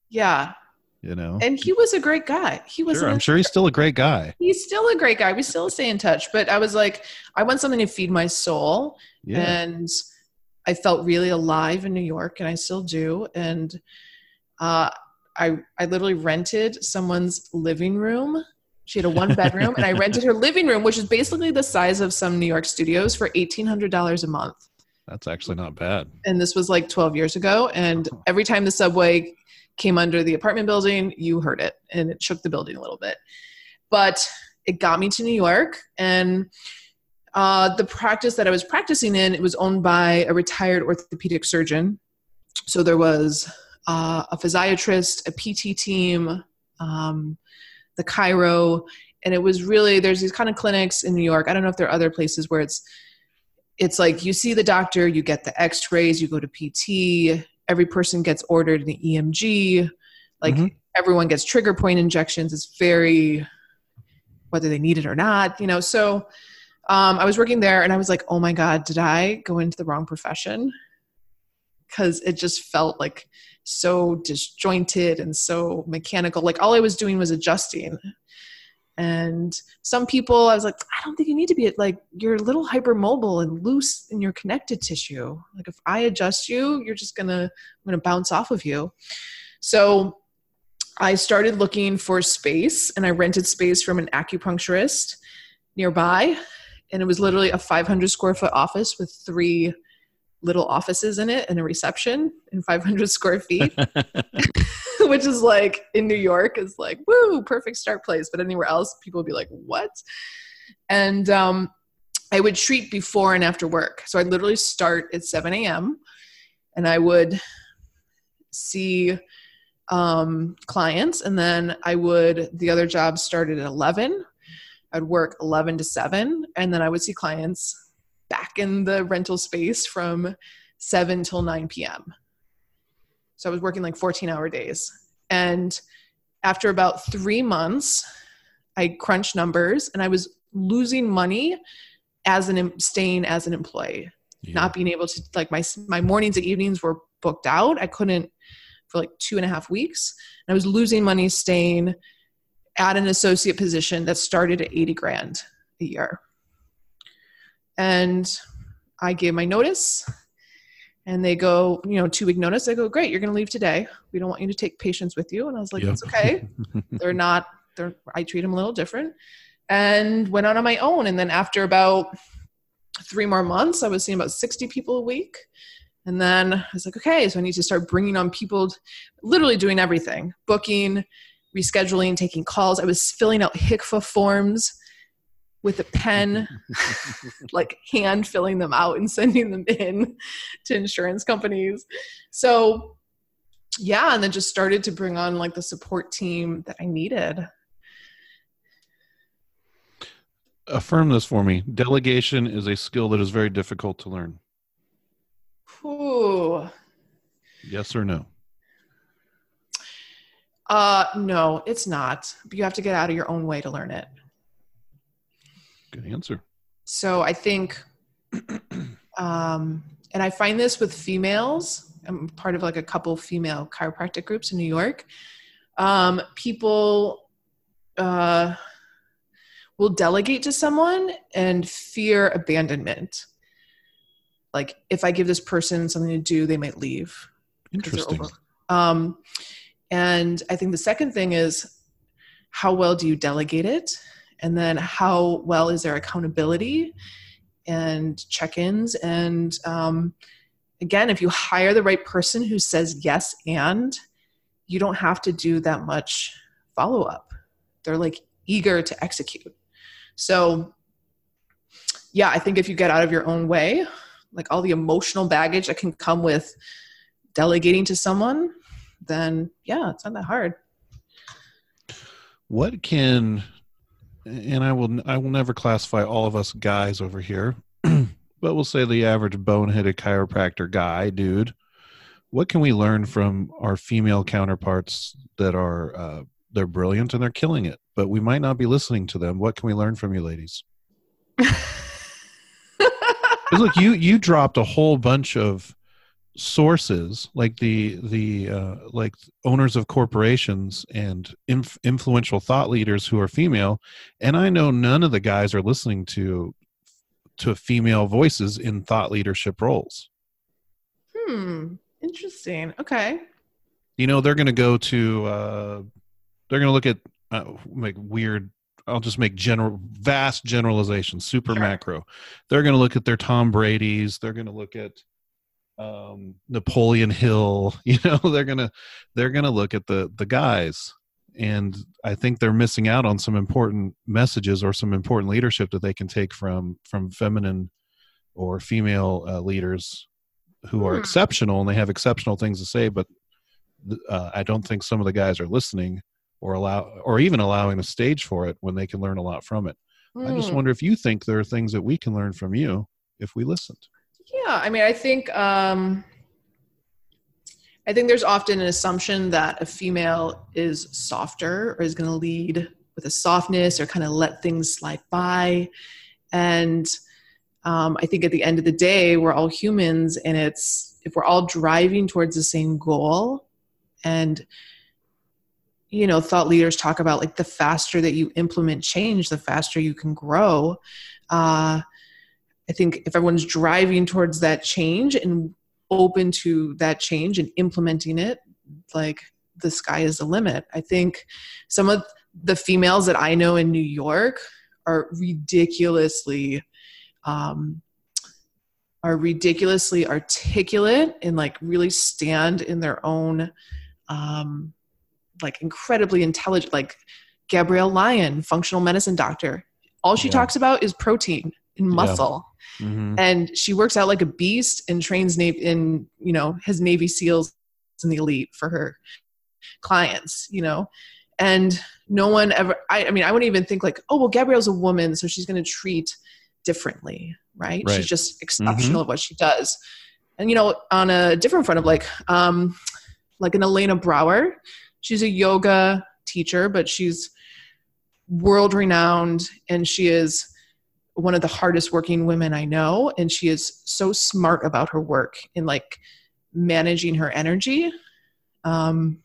yeah. You know And he was a great guy. He was sure, i'm sure he's still a great guy he's still a great guy. We still stay in touch. But I was like, I want something to feed my soul. yeah And I felt really alive in New York, and I still do. And uh, I I literally rented someone's living room. She had a one bedroom, and I rented her living room, which is basically the size of some New York studios, for eighteen hundred dollars a month. that's actually not bad And this was like twelve years ago. And every time the subway came under the apartment building, you heard it, and it shook the building a little bit. But it got me to New York, and uh, the practice that I was practicing in it was owned by a retired orthopedic surgeon. So there was uh, a physiatrist, a PT team, um, the chiro, and it was really there's these kind of clinics in New York. I don't know if there are other places where it's it's like you see the doctor, you get the X-rays, you go to PT. Every person gets ordered an EMG. Like Mhm. everyone gets trigger point injections. It's very whether they need it or not, you know. So um, I was working there, and I was like, oh my god, did I go into the wrong profession? Because it just felt like so disjointed and so mechanical. Like all I was doing was adjusting. And some people, I was like, I don't think you need to be like you're a little hypermobile and loose in your connected tissue. Like if I adjust you, you're just gonna I'm gonna bounce off of you. So I started looking for space and I rented space from an acupuncturist nearby. And it was literally a 500 square foot office with three little offices in it and a reception in 500 square feet, which is like in New York is like, woo, perfect start place. But anywhere else, people would be like, what? And um, I would treat before and after work. So I'd literally start at 7 a.m. and I would see um, clients. And then I would, the other job started at 11. I'd work 11 to 7. And then I would see clients back in the rental space from 7 till 9 p.m. So I was working like 14 hour days. And after about three months, I crunched numbers and I was losing money as an staying as an employee. Not being able to like my my mornings and evenings were booked out. I couldn't for like two and a half weeks. And i was losing money staying at an associate position that started at 80 grand a year. And i gave my notice and they go you know two week notice i go great you're going to leave today. We don't want you to take patients with you. And i was like it's okay. They're not they're i treat them a little different. And went out on my own. And then after about three more months i was seeing about 60 people a week. And then i was like okay so i need to start bringing on people literally doing everything booking rescheduling taking calls. I was filling out HCFA forms with a pen like hand filling them out and sending them in to insurance companies so yeah and then just started to bring on like the support team that i needed Affirm this for me. Delegation is a skill that is very difficult to learn. Ooh. Yes or no? Uh, no, it's not. But you have to get out of your own way to learn it. Good answer. So I think, um, and I find this with females. I'm part of like a couple female chiropractic groups in New York. Um, people uh, will delegate to someone and fear abandonment. Like if I give this person something to do, they might leave. Interesting. Um, and I think the second thing is how well do you delegate it? And then how well is there accountability and check ins? And um, again, if you hire the right person who says yes and, you don't have to do that much follow up. They're like eager to execute. So, yeah, I think if you get out of your own way, like all the emotional baggage that can come with delegating to someone, then yeah, it's not that hard. What can and I will I will never classify all of us guys over here, but we'll say the average boneheaded chiropractor guy, dude. What can we learn from our female counterparts that are uh, they're brilliant and they're killing it, but we might not be listening to them? What can we learn from you, ladies? look, you you dropped a whole bunch of sources like the the uh, like owners of corporations and inf- influential thought leaders who are female, and I know none of the guys are listening to to female voices in thought leadership roles. Hmm, interesting. Okay. You know, they're going to go to uh, they're going to look at uh, make weird. I'll just make general vast generalizations, super Sure. macro. They're going to look at their Tom Brady's. They're going to look at um, Napoleon Hill. You know, they're gonna they're gonna look at the the guys, and I think they're missing out on some important messages or some important leadership that they can take from from feminine or female uh, leaders who are Hmm. exceptional and they have exceptional things to say. But uh, I don't think some of the guys are listening or allow or even allowing a stage for it when they can learn a lot from it i just Mm. wonder if you think there are things that we can learn from you if we listened Yeah, I mean, I think um, I think there's often an assumption that a female is softer or is going to lead with a softness or kind of let things slide by, and um, I think at the end of the day, we're all humans, and it's if we're all driving towards the same goal, and you know, thought leaders talk about like the faster that you implement change, the faster you can grow. Uh, I think if everyone's driving towards that change and open to that change and implementing it, like the sky is the limit. I think some of the females that I know in New York are ridiculously um, are ridiculously articulate and like really stand in their own um, like incredibly intelligent like Gabrielle Lyon, functional medicine doctor. All she Yeah. talks about is protein and Yeah. muscle and she works out like a beast and trains Navy in you know has Navy SEALs in the elite for her clients, you know, and no one ever. I, I mean, I wouldn't even think like, oh well, Gabrielle's a woman, so she's going to treat differently, right? Right. She's just exceptional at what she does, and you know, on a different front of like, um, like an Elena Brower, she's a yoga teacher, but she's world renowned, and she is one of the hardest working women I know, and she is so smart about her work in like managing her energy. Um,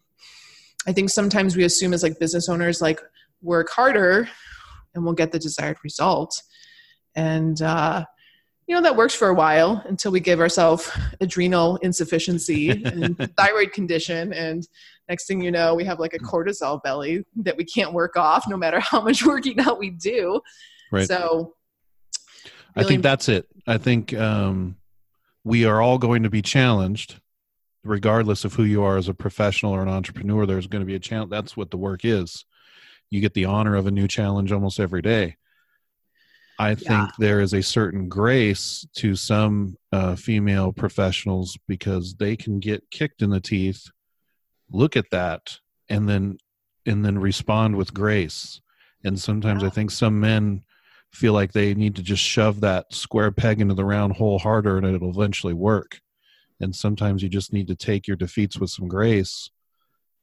I think sometimes we assume as like business owners, like work harder and we'll get the desired result. And, uh, you know, that works for a while until we give ourselves adrenal insufficiency and thyroid condition. And next thing you know, we have like a cortisol belly that we can't work off no matter how much working out we do. Right. So, I think that's it. I think um, we are all going to be challenged, regardless of who you are as a professional or an entrepreneur. There's going to be a challenge. That's what the work is. You get the honor of a new challenge almost every day. I think Yeah. there is a certain grace to some uh, female professionals because they can get kicked in the teeth, look at that, and then and then respond with grace. And sometimes I think some men feel like they need to just shove that square peg into the round hole harder and it'll eventually work. And sometimes you just need to take your defeats with some grace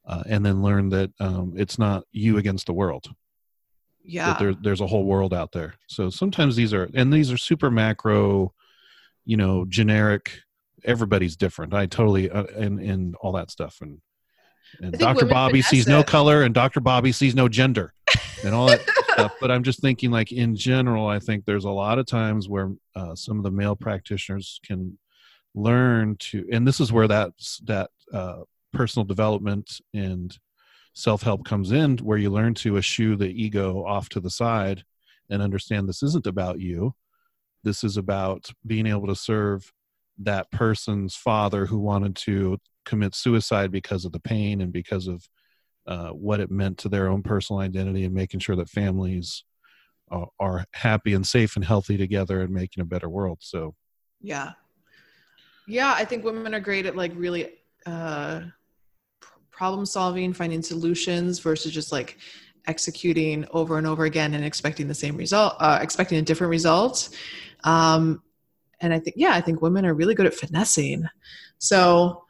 uh, and then learn that um, it's not you against the world, yeah. that there, there's a whole world out there. So sometimes these are, and these are super macro, you know, generic, everybody's different. I totally, uh, and, and all that stuff. And, and Dr. Bobby sees no color and Dr. Bobby sees no gender and all that stuff. But I'm just thinking, like in general, I think there's a lot of times where uh, some of the male practitioners can learn to, and this is where that that uh, personal development and self help comes in, where you learn to eschew the ego off to the side and understand this isn't about you. This is about being able to serve that person's father who wanted to commit suicide because of the pain and because of uh, what it meant to their own personal identity and making sure that families are, are happy and safe and healthy together and making a better world. So, Yeah. Yeah, I think women are great at like really uh, problem solving, finding solutions versus just like executing over and over again and expecting the same result, uh, expecting a different result. Um, and I think, yeah, I think women are really good at finessing. So,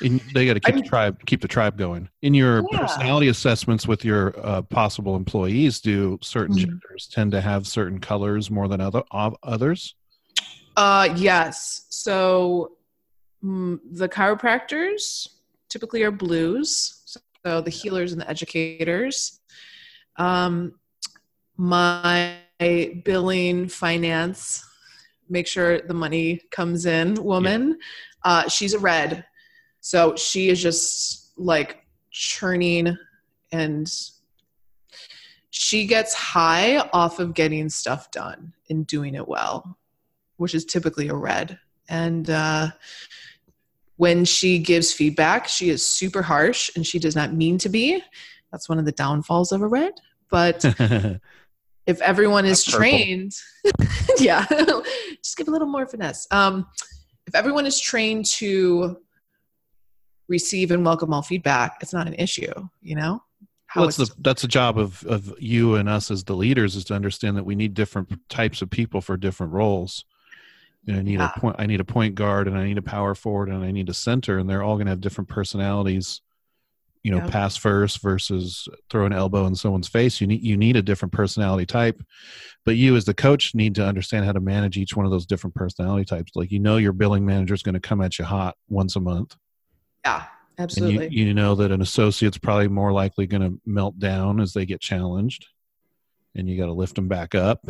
and they got to keep I'm- the tribe, keep the tribe going. In your Yeah. personality assessments with your uh, possible employees, do certain Mhm. genders tend to have certain colors more than other of others? uh, yes. So, mm, the chiropractors typically are blues. So, the healers and the educators. Um, my billing, finance, make sure the money comes in woman. Uh, she's a red. So she is just like churning and she gets high off of getting stuff done and doing it well, which is typically a red. And uh, when she gives feedback, she is super harsh and she does not mean to be. That's one of the downfalls of a red. But if everyone is trained yeah just give a little more finesse um, if everyone is trained to receive and welcome all feedback it's not an issue you know how well, that's it's the that's the job of of you and us as the leaders is to understand that we need different types of people for different roles. You know, I need Yeah. a point. I need a point guard, and I need a power forward, and I need a center, and they're all going to have different personalities. You know, pass first versus throw an elbow in someone's face. You need you need a different personality type, but you as the coach need to understand how to manage each one of those different personality types. Like you know, your billing manager is going to come at you hot once a month, yeah and absolutely. you, you know that an associate's probably more likely going to melt down as they get challenged and you got to lift them back up.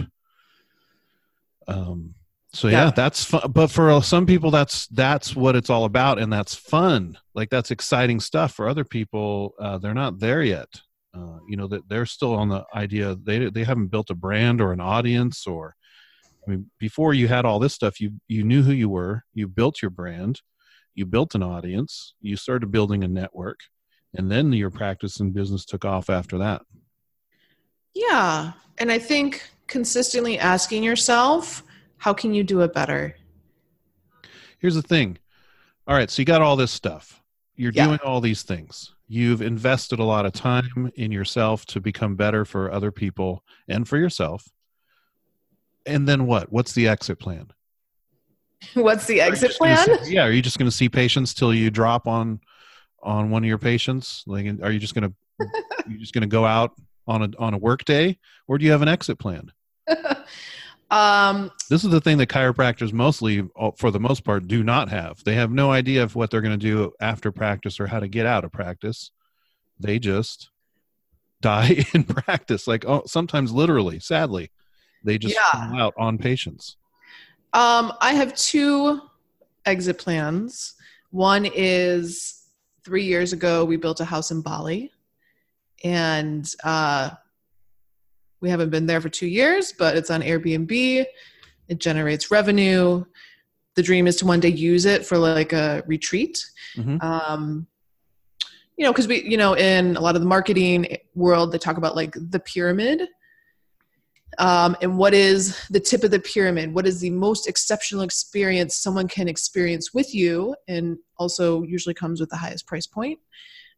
Um so yeah, Yeah. that's fun but for some people that's that's what it's all about and that's fun. Like that's exciting stuff. For other people uh, they're not there yet. Uh, you know that they're still on the idea they they haven't built a brand or an audience or I mean, before you had all this stuff, you you knew who you were, you built your brand, you built an audience, you started building a network, and then your practice and business took off after that. yeah and i think consistently asking yourself how can you do it better Here's the thing. All right, so you got all this stuff. You're Yeah. doing all these things. You've invested a lot of time in yourself to become better for other people and for yourself. And then what? What's the exit plan? what's the exit plan see- yeah, are you just going to see patients till you drop on on one of your patients? Like, are you just going to you just going to go out on a on a work day, or do you have an exit plan? um This is the thing that chiropractors mostly, uh, for the most part, do not have. They have no idea of what they're going to do after practice or how to get out of practice. They just die in practice, like oh, sometimes literally. Sadly, they just Yeah. fall out on patients. Um, I have two exit plans. One is three years ago, we built a house in Bali, and uh, we haven't been there for two years, but it's on Airbnb. It generates revenue. The dream is to one day use it for like a retreat. Mhm. Um, you know, because we, you know, in a lot of the marketing world, they talk about like the pyramid um, and what is the tip of the pyramid? What is the most exceptional experience someone can experience with you and also usually comes with the highest price point?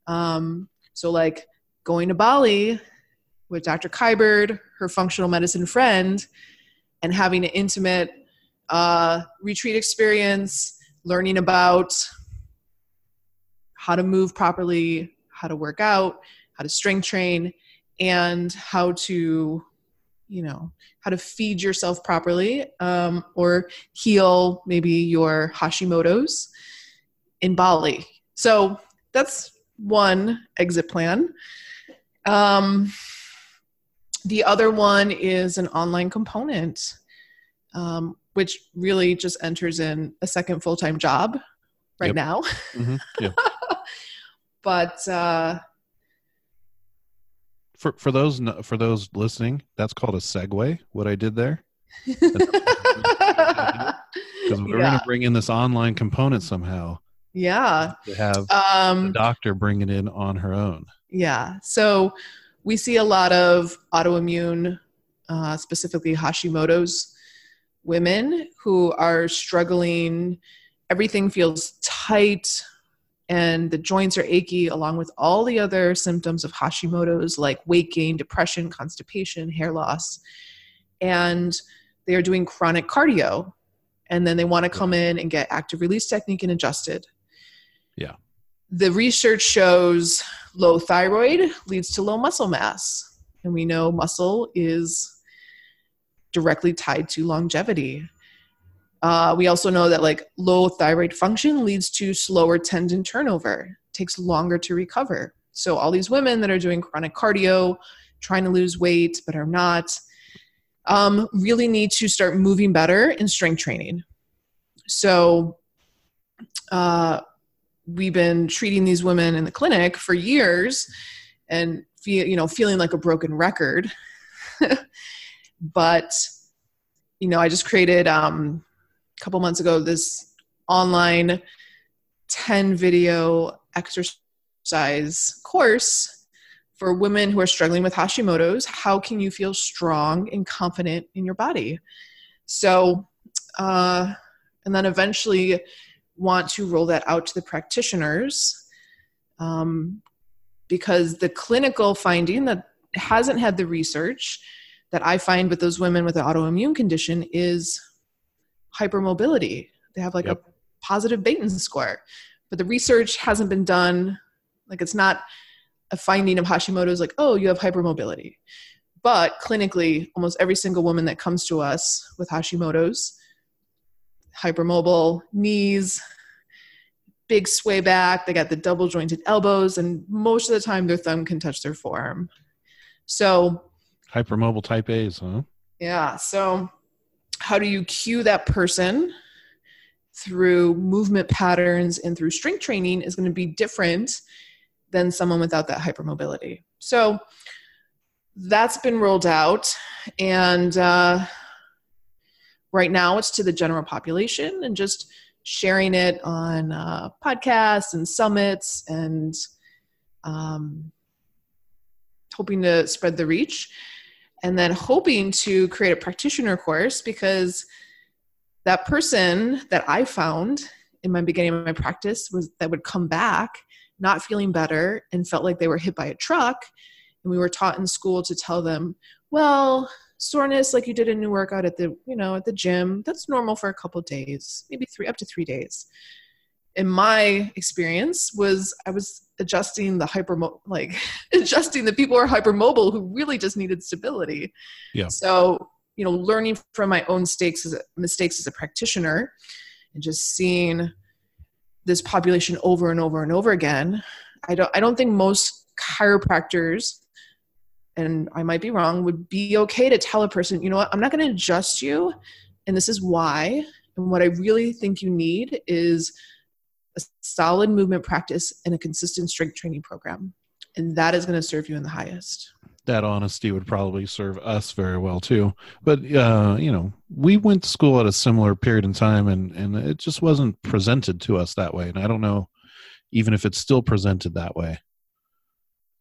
Um, so like going to bali with dr Kiberd her functional medicine friend and having an intimate uh, retreat experience learning about how to move properly how to work out how to strength train and how to you know how to feed yourself properly um, or heal maybe your hashimoto's in bali so that's one exit plan um, the other one is an online component um, which really just enters in a second full-time job right Yep. now Mhm. Yeah. but uh, For for those for those listening, that's called a segue. What I did there. because we're going to bring in this online component somehow yeah to have um, the doctor bring it in on her own. Yeah. So we see a lot of autoimmune, uh, specifically Hashimoto's women who are struggling. Everything feels tight and the joints are achy, along with all the other symptoms of Hashimoto's, like weight gain, depression, constipation, hair loss. And they are doing chronic cardio. And then they want to come in and get active release technique and adjusted. Yeah. The research shows low thyroid leads to low muscle mass. And we know muscle is directly tied to longevity. Uh, we also know that like low thyroid function leads to slower tendon turnover, takes longer to recover. So all these women that are doing chronic cardio, trying to lose weight but are not, um, really need to start moving better in strength training. So uh, we've been treating these women in the clinic for years and feel, you know feeling like a broken record but you know i just created um, a couple months ago this online 10 video exercise course for women who are struggling with hashimoto's how can you feel strong and confident in your body? So uh, and then eventually want to roll that out to the practitioners um, because the clinical finding that hasn't had the research that I find with those women with an autoimmune condition is hypermobility. They have like Yep. a positive Beighton score, but the research hasn't been done. Like it's not a finding of Hashimoto's like, oh, you have hypermobility. But clinically, almost every single woman that comes to us with Hashimoto's, hypermobile knees, big sway back, they got the double jointed elbows, and most of the time their thumb can touch their forearm. So Hypermobile type A's, huh? yeah. So, how do you cue that person through movement patterns and through strength training is going to be different than someone without that hypermobility. So, that's been rolled out. And uh, right now, it's to the general population and just sharing it on uh, podcasts and summits and um, hoping to spread the reach and then hoping to create a practitioner course because that person that I found in my beginning of my practice was that would come back not feeling better and felt like they were hit by a truck. And we were taught in school to tell them well soreness like you did a new workout at the you know at the gym that's normal for a couple days maybe three up to three days in my experience was i was adjusting the hyper like adjusting the people who are hypermobile who really just needed stability Yeah. so you know learning from my own mistakes as a, mistakes as a practitioner and just seeing this population over and over and over again i don't i don't think most chiropractors and i might be wrong would be okay to tell a person you know what i'm not going to adjust you and this is why and what i really think you need is a solid movement practice and a consistent strength training program and that is going to serve you in the highest that honesty would probably serve us very well too. But uh, you know, we went to school at a similar period in time, and and it just wasn't presented to us that way. And I don't know, even if it's still presented that way.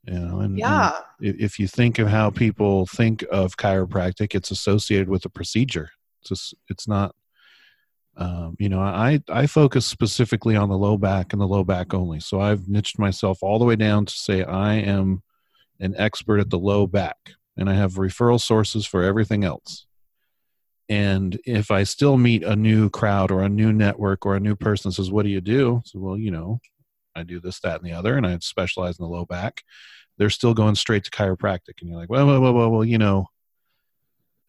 You know, and, and yeah if if you think of how people think of chiropractic, it's associated with a procedure. It's just, it's not. Um, you know, I I focus specifically on the low back and the low back only. So I've niched myself all the way down to say I am an expert at the low back, and I have referral sources for everything else. And if I still meet a new crowd or a new network or a new person says, "What do you do?" So, well, you know, I do this, that, and the other, and I specialize in the low back. They're still going straight to chiropractic, and you're like, well, well, well, well, well you know,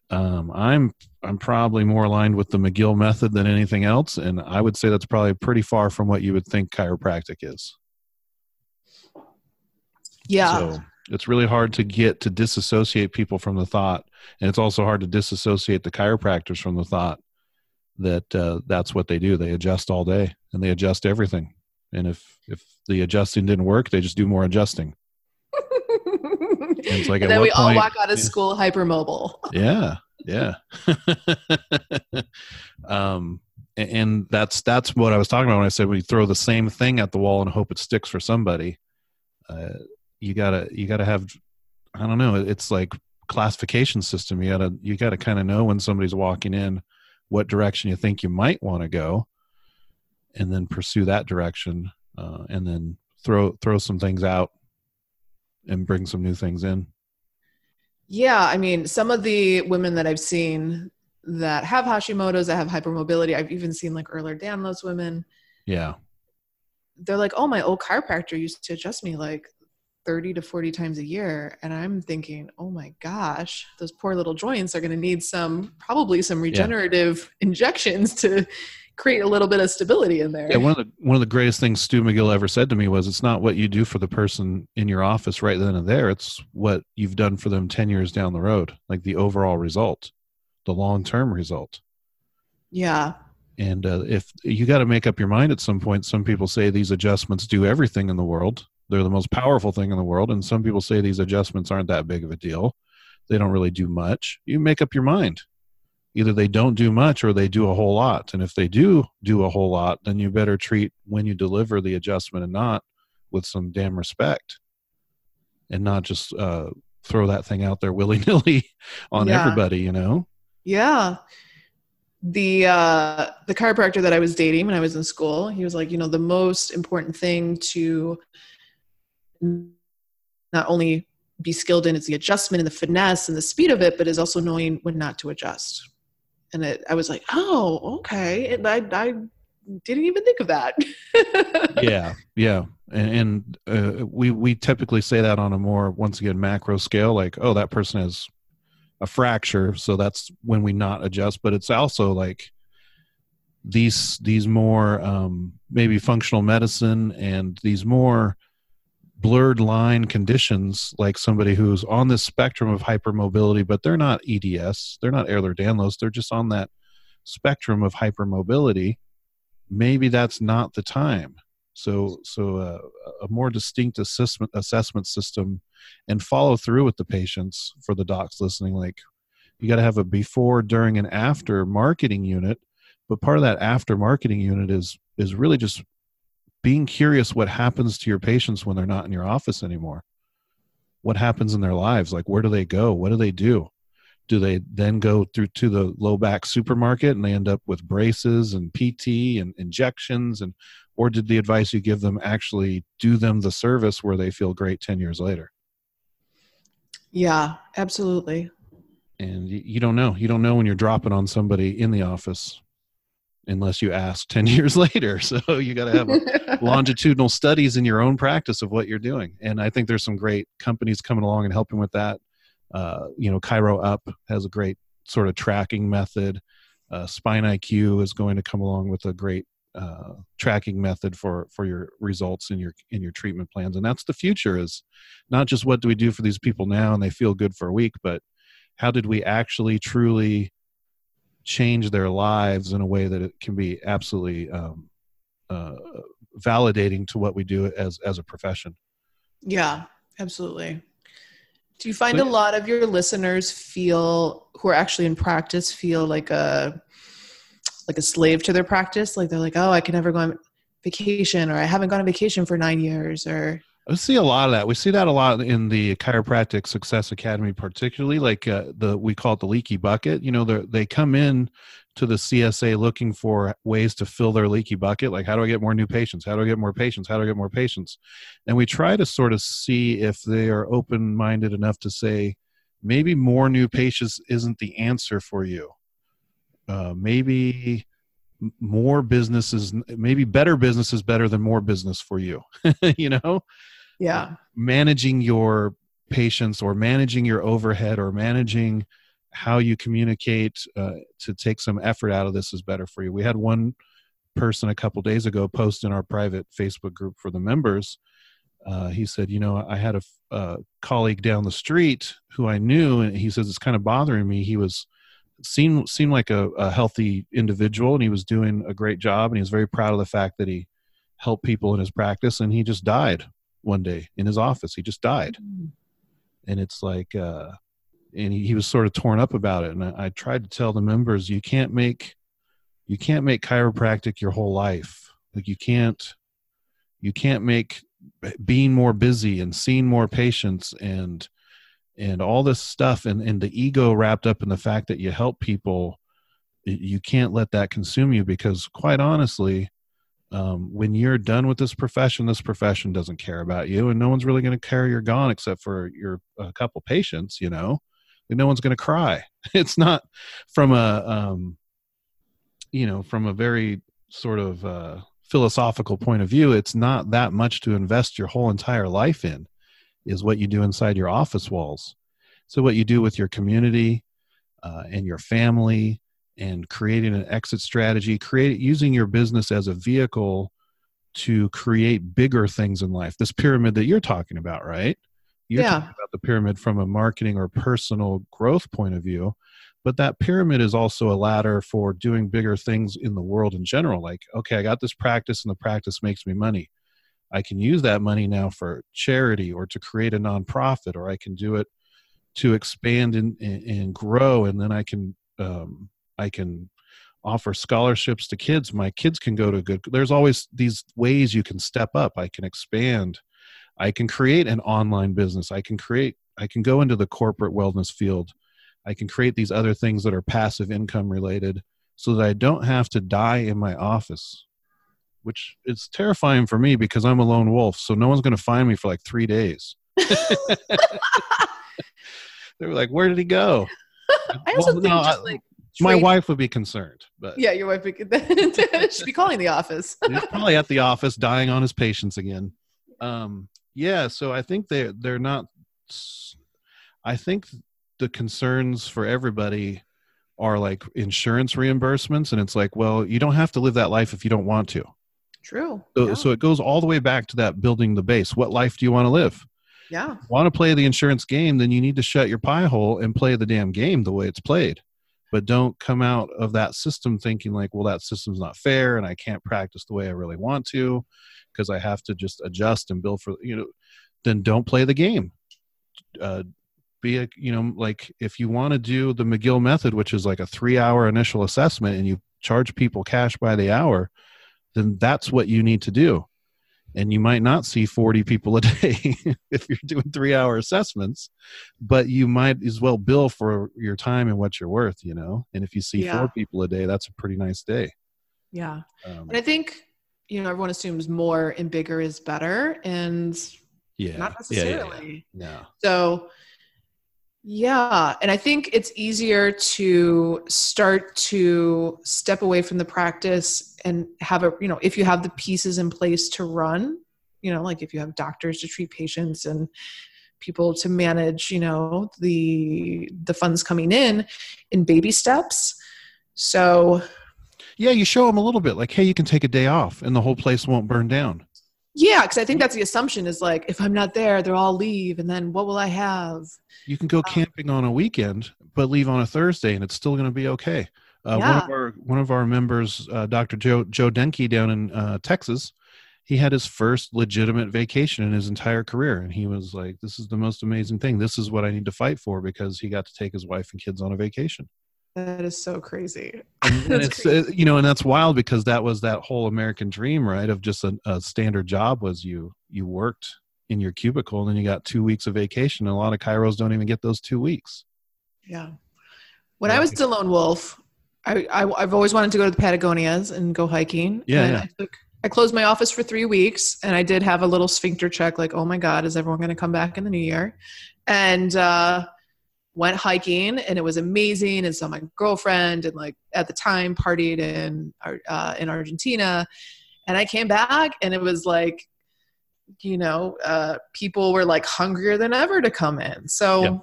um, I'm I'm probably more aligned with the McGill method than anything else, and I would say that's probably pretty far from what you would think chiropractic is. yeah So it's really hard to get to disassociate people from the thought, and it's also hard to disassociate the chiropractors from the thought that uh, that's what they do. They adjust all day, and they adjust everything. And if if the adjusting didn't work, they just do more adjusting. It's like and then we all point- walk out of yeah. school hypermobile. Yeah yeah. Um and that's that's what i was talking about when i said we throw the same thing at the wall and hope it sticks for somebody. Uh, you gotta you gotta have i don't know it's like classification system. You gotta you gotta kind of know when somebody's walking in what direction you think you might want to go and then pursue that direction uh, and then throw throw some things out and bring some new things in Yeah, I mean, some of the women that I've seen that have Hashimoto's, that have hypermobility, I've even seen like Ehlers Danlos women. yeah They're like, oh, my old chiropractor used to adjust me like 30 to 40 times a year. And I'm thinking, oh my gosh, those poor little joints are going to need some, probably some regenerative injections to create a little bit of stability in there. Yeah, one of the one of the greatest things Stu McGill ever said to me was, "It's not what you do for the person in your office right then and there; it's what you've done for them ten years down the road, like the overall result, the long term result." yeah. And uh, if you got to make up your mind at some point, some people say these adjustments do everything in the world; they're the most powerful thing in the world, and some people say these adjustments aren't that big of a deal; they don't really do much. You make up your mind either they don't do much or they do a whole lot. And if they do do a whole lot, then you better treat when you deliver the adjustment and not with some damn respect and not just uh, throw that thing out there willy nilly on Yeah. everybody, you know? Yeah. The uh the chiropractor that I was dating when I was in school, he was like, you know, the most important thing to not only be skilled in it's the adjustment and the finesse and the speed of it, but is also knowing when not to adjust. And it, I was like, oh, okay. And I, I didn't even think of that. yeah, yeah, and, and uh, we we typically say that on a more once again macro scale, like, oh, that person has a fracture, so that's when we not adjust. But it's also like these these more um, maybe functional medicine and these more blurred line conditions like somebody who's on this spectrum of hypermobility but they're not eds they're not ehlers-danlos they're just on that spectrum of hypermobility maybe that's not the time. So so uh, a more distinct assessment assessment system and follow through with the patients for the docs listening like you got to have a before during and after marketing unit but part of that after marketing unit is is really just being curious what happens to your patients when they're not in your office anymore. What happens in their lives? Like where do they go? What do they do? Do they then go through to the low back supermarket and they end up with braces and pt and injections? And or did the advice you give them actually do them the service where they feel great 10 years later? Yeah absolutely. And you don't know. You don't know when you're dropping on somebody in the office unless you ask 10 years later. So you got to have longitudinal studies in your own practice of what you're doing. And I think there's some great companies coming along and helping with that. Uh, you know, ChiroUp has a great sort of tracking method. Uh, Spine IQ is going to come along with a great uh, tracking method for for your results in your in your treatment plans, and that's the future. Is not just what do we do for these people now and they feel good for a week, but how did we actually truly change their lives in a way that it can be absolutely um, uh, validating to what we do as as a profession. Yeah, absolutely. Do you find a lot of your listeners feel who are actually in practice feel like a like a slave to their practice? Like they're like, oh, I can never go on vacation, or I haven't gone on vacation for nine years, or we see a lot of that. We see that a lot in the chiropractic success academy, particularly like uh, the we call it the leaky bucket. You know, they come in to the CSA looking for ways to fill their leaky bucket. Like, how do I get more new patients? How do I get more patients? How do I get more patients? And we try to sort of see if they are open minded enough to say, maybe more new patients isn't the answer for you. Uh, maybe more businesses maybe better business is better than more business for you you know yeah. Managing your patients or managing your overhead or managing how you communicate uh, to take some effort out of this is better for you. We had one person a couple days ago post in our private facebook group for the members. Uh, he said you know i had a, a colleague down the street who i knew and he says it's kind of bothering me. He was seemed seemed like a, a healthy individual and he was doing a great job and he was very proud of the fact that he helped people in his practice and he just died one day in his office. He just died. Mm. And it's like, uh, and he, he was sort of torn up about it. And I, I tried to tell the members, you can't make, you can't make chiropractic your whole life. Like you can't, you can't make being more busy and seeing more patients and, and all this stuff and, and the ego wrapped up in the fact that you help people you can't let that consume you because quite honestly um, when you're done with this profession, this profession doesn't care about you, and no one's really going to care you're gone except for your a couple patients. You know, no one's going to cry. It's not from a um, you know from a very sort of uh, philosophical point of view. It's not that much to invest your whole entire life in. Is what you do inside your office walls. So what you do with your community uh, and your family and creating an exit strategy, create using your business as a vehicle to create bigger things in life. This pyramid that you're talking about, right? You're yeah. talking about the pyramid from a marketing or personal growth point of view, but that pyramid is also a ladder for doing bigger things in the world in general. Like, okay, I got this practice and the practice makes me money. I can use that money now for charity or to create a nonprofit, or I can do it to expand and, and, grow, and then I can um, I can offer scholarships to kids. My kids can go to good. There's always these ways you can step up. I can expand. I can create an online business. I can create. I can go into the corporate wellness field. I can create these other things that are passive income related, so that I don't have to die in my office, which is terrifying for me because I'm a lone wolf. So no one's going to find me for like three days. they were like, "Where did he go?" I also Well, think no, just like My wife would be concerned, but Yeah, your wife would- should be calling the office. he's probably at the office dying on his patients again. Um, yeah, so I think they they're not. I think the concerns for everybody are like insurance reimbursements, and it's like, well, you don't have to live that life if you don't want to. True. So, yeah. so it goes all the way back to that building the base. What life do you want to live? yeah. Want to play the insurance game? Then you need to shut your pie hole and play the damn game the way it's played. But don't come out of that system thinking like, well, that system's not fair, and I can't practice the way I really want to because I have to just adjust and build for you know. Then don't play the game. Uh, be a you know like if you want to do the McGill method, which is like a three-hour initial assessment, and you charge people cash by the hour, then that's what you need to do. And you might not see 40 people a day if you're doing three hour assessments, but you might as well bill for your time and what you're worth, you know? And if you see Yeah. four people a day, that's a pretty nice day. Yeah. Um, And I think, you know, everyone assumes more and bigger is better. And yeah. not yeah, yeah, yeah. necessarily. No. So, yeah. And I think it's easier to start to step away from the practice and have a, you know, if you have the pieces in place to run, you know, like if you have doctors to treat patients and people to manage, you know, the the funds coming in in baby steps. So, Yeah, you show them a little bit like, hey, you can take a day off and the whole place won't burn down. Yeah, because I think that's the assumption is like, if I'm not there, they'll all leave. And then what will I have? You can go camping on a weekend, but leave on a Thursday, and it's still going to be okay. Uh, One of our one of our members, uh, Dr. Joe Joe Denke down in uh, Texas, he had his first legitimate vacation in his entire career, and he was like, "This is the most amazing thing. This is what I need to fight for," because he got to take his wife and kids on a vacation. That is so crazy. And, it's uh, you know, and that's wild because that was that whole American dream, right? Of just a, a standard job was you you worked in your cubicle and then you got two weeks of vacation. And a lot of chiros don't even get those two weeks. Yeah. When I was a lone wolf, I, I I've always wanted to go to the Patagonias and go hiking. Yeah, And yeah. I took I closed my office for three weeks, and I did have a little sphincter check, like, oh my god, is everyone going to come back in the new year? And uh, went hiking, and it was amazing. And saw my girlfriend, and like at the time partied in uh, in Argentina. And I came back, and it was like, you know, uh, people were like hungrier than ever to come in. So Yeah.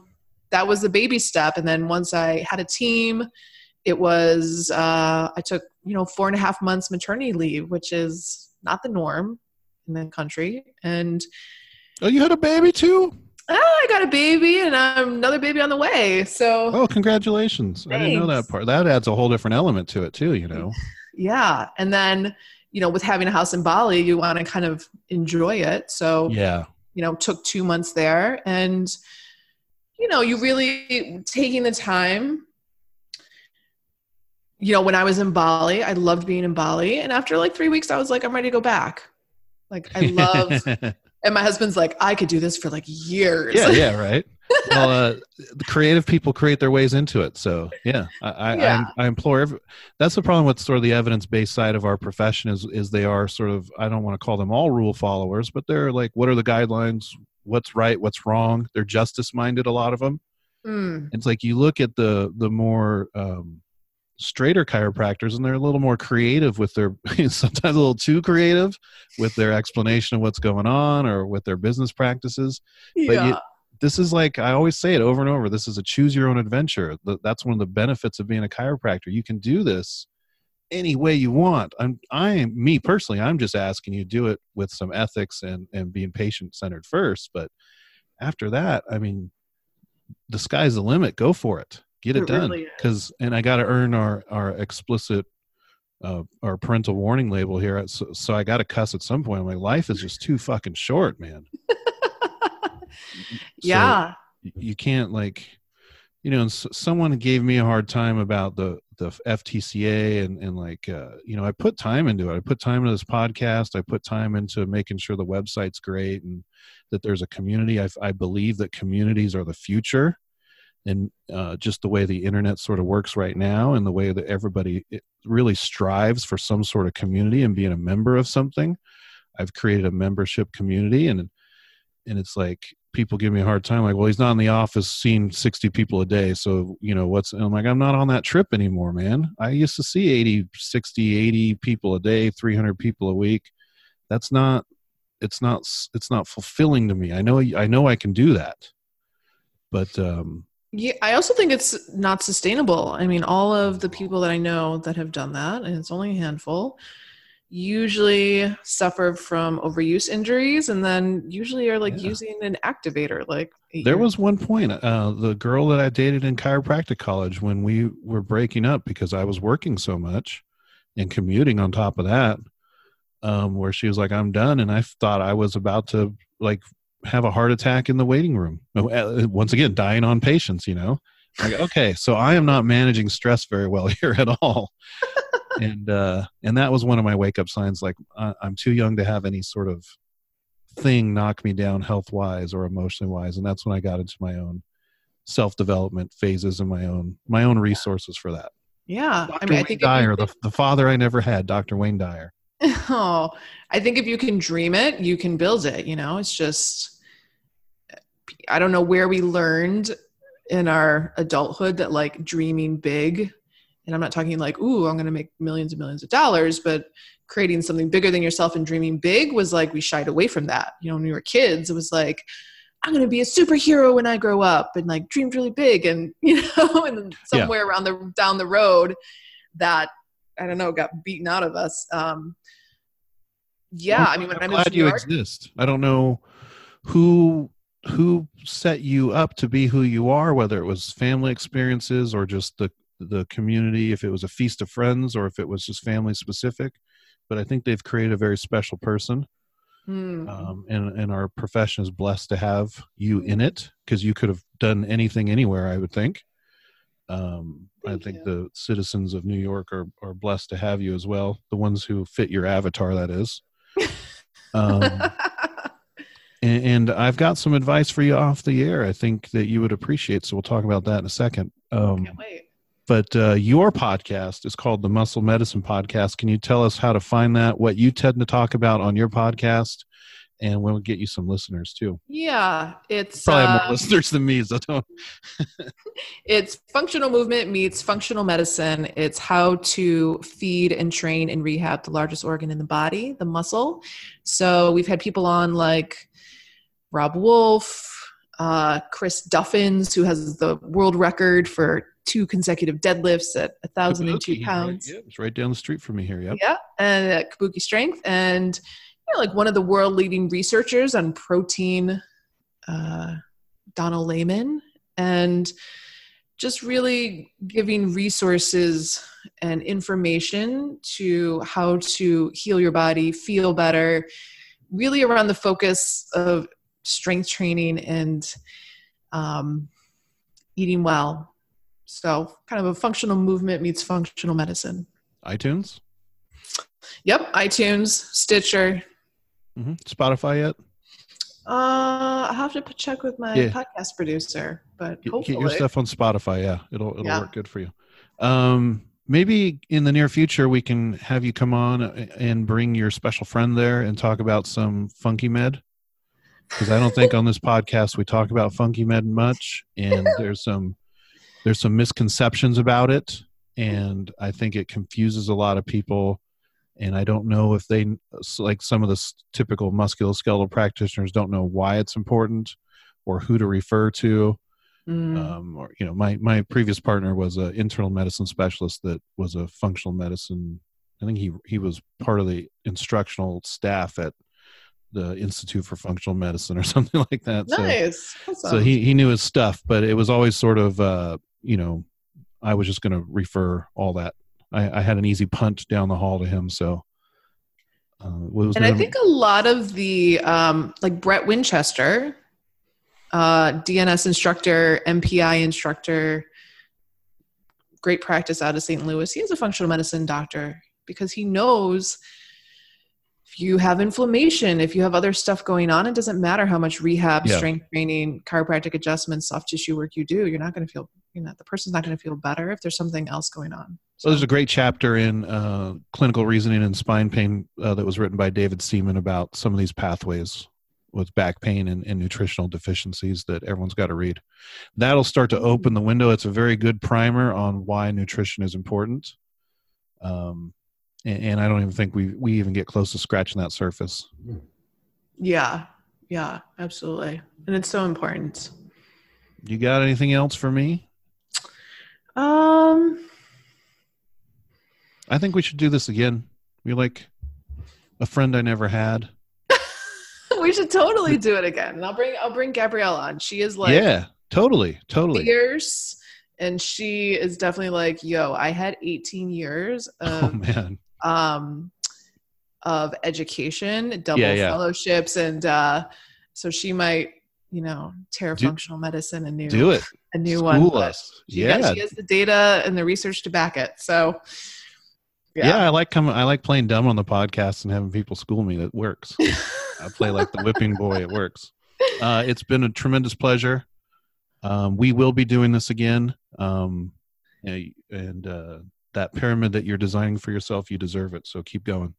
that was the baby step. And then once I had a team, it was uh, I took you know four and a half months maternity leave, which is not the norm in the country. And Oh, you had a baby too? Ah, I got a baby, and I'm another baby on the way. So Oh, congratulations. I didn't know that part. That adds a whole different element to it too, you know. yeah, and then you know with having a house in Bali, you want to kind of enjoy it. So Yeah. you know took two months there and you know you really taking the time you know when i was in bali i loved being in bali and after like three weeks i was like i'm ready to go back like i love and my husband's like i could do this for like years yeah, yeah, right. Well, uh, the creative people create their ways into it. So, yeah, I, I, Yeah. I, I implore. Every, that's the problem with sort of the evidence-based side of our profession is is they are sort of I don't want to call them all rule followers, but they're like, what are the guidelines? What's right? What's wrong? They're justice-minded. A lot of them. Mm, It's like you look at the the more um, straighter chiropractors, and they're a little more creative with their sometimes a little too creative with their explanation of what's going on or with their business practices. But yeah you, this is like I always say it over and over. This is a choose your own adventure. That's one of the benefits of being a chiropractor. You can do this any way you want. I'm I am me personally. I'm just asking you to do it with some ethics and and being patient centered first. But after that, I mean, the sky's the limit. Go for it. Get it, It done. really. Because and I got to earn our our explicit. Uh, our parental warning label here, so, so I got to cuss at some point. My life is just too fucking short, man. Yeah you can't like you know someone gave me a hard time about the the ftca and and like uh you know i put time into it i put time into this podcast i put time into making sure the website's great and that there's a community i, I believe that communities are the future and uh, just the way the internet sort of works right now and the way that everybody really strives for some sort of community and being a member of something i've created a membership community and and it's like people give me a hard time like well he's not in the office seeing 60 people a day so you know what's i'm like i'm not on that trip anymore man. I used to see 80 60 80 people a day 300 people a week. That's not it's not it's not fulfilling to me. I know i know i can do that. But um Yeah, I also think it's not sustainable. I mean, all of the people that I know that have done that, and it's only a handful, usually suffer from overuse injuries and then usually are like Yeah. using an activator like There years- was one point, uh, the girl that I dated in chiropractic college, when we were breaking up because I was working so much and commuting on top of that, um, where she was like, "I'm done," and I thought I was about to like have a heart attack in the waiting room. Uh, Once again, dying on patients. You know, like okay, so I am not managing stress very well here at all. and uh, and that was one of my wake up signs. Like I, I'm too young to have any sort of thing knock me down health wise or emotionally wise and that's when i got into my own self development phases and my own my own resources for that yeah dr i mean i think dyer the, the father i never had dr wayne dyer oh i think if you can dream it you can build it you know it's just i don't know where we learned in our adulthood that like dreaming big and i'm not talking like ooh i'm going to make millions and millions of dollars but creating something bigger than yourself and dreaming big was like we shied away from that. You know when we were kids it was like i'm going to be a superhero when i grow up and like dreamed really big and you know and then Yeah. somewhere around the down the road that i don't know got beaten out of us. Um yeah i mean when i'm i glad you exist. I don't know who who set you up to be who you are whether it was family experiences or just the the community if it was a feast of friends or if it was just family specific but i think they've created a very special person Hmm. um, and and our profession is blessed to have you in it because you could have done anything anywhere i would think um, i think you. the citizens of new york are, are blessed to have you as well the ones who fit your avatar that is um, and, and i've got some advice for you off the air i think that you would appreciate so we'll talk about that in a second um, Can't wait. but uh, your podcast is called the Muscle Medicine Podcast. Can you tell us how to find that? What you tend to talk about on your podcast, and we'll get you some listeners too. Yeah, it's Probably uh, more listeners than me, so don't. it's functional movement meets functional medicine. It's how to feed and train and rehab the largest organ in the body, the muscle. So we've had people on like Robb Wolf, uh, Chris Duffins, who has the world record for two consecutive deadlifts at a thousand and two Kabuki, pounds. Right, yeah, it's right down the street from me here. Yep. Yeah, and at Kabuki Strength, and you know, like one of the world leading researchers on protein, uh, Donald Layman, and just really giving resources and information to how to heal your body, feel better, really around the focus of strength training and um, eating well. So, kind of a functional movement meets functional medicine. iTunes, Yep, iTunes, Stitcher. hmm Spotify yet? Uh, I'll have to check with my Yeah. podcast producer, but Get, hopefully, get your stuff on Spotify. Yeah, it'll it'll Yeah. work good for you. Um, maybe in the near future we can have you come on and bring your special friend there and talk about some funky med. Because I don't think on this podcast we talk about funky med much, and there's some there's some misconceptions about it, and I think it confuses a lot of people. And I don't know if they like some of the typical musculoskeletal practitioners don't know why it's important or who to refer to Mm, um, or you know my my previous partner was an internal medicine specialist that was a functional medicine i think he he was part of the instructional staff at the institute for functional medicine or something like that so, nice. Awesome. so he he knew his stuff but it was always sort of uh you know i was just going to refer all that I, I had an easy punt down the hall to him so uh, and I think a lot of the um, like Brett Winchester, uh, DNS instructor, MPI instructor, great practice out of St. Louis. He is a functional medicine doctor because he knows if you have inflammation, if you have other stuff going on, it doesn't matter how much rehab, Yeah. strength training, chiropractic adjustments, soft tissue work you do. You're not going to feel, you know, the person's not going to feel better if there's something else going on. So there's a great chapter in uh, clinical reasoning and spine pain uh, that was written by David Seaman about some of these pathways with back pain and, and nutritional deficiencies that everyone's got to read. That'll start to open the window. It's a very good primer on why nutrition is important. Um, and, and I don't even think we we even get close to scratching that surface. Yeah. Yeah, absolutely. And it's so important. You got anything else for me? Um I think we should do this again. we're like a friend I never had. we should totally do it again. And I'll bring I'll bring Gabrielle on. She is like yeah, totally, totally. years and she is definitely like, yo, I had 18 years Oh man, um of education, double Yeah, yeah. fellowships and uh so she might, you know, tear Do- functional medicine a new do it. a new School one. us. She, Yeah, got- she has the data and the research to back it. So yeah. I like coming. I like playing dumb on the podcast and having people school me. That works. I play like the whipping boy. It works. Uh, it's been a tremendous pleasure. Um, we will be doing this again. Um, and, uh, that pyramid that you're designing for yourself, you deserve it. So keep going.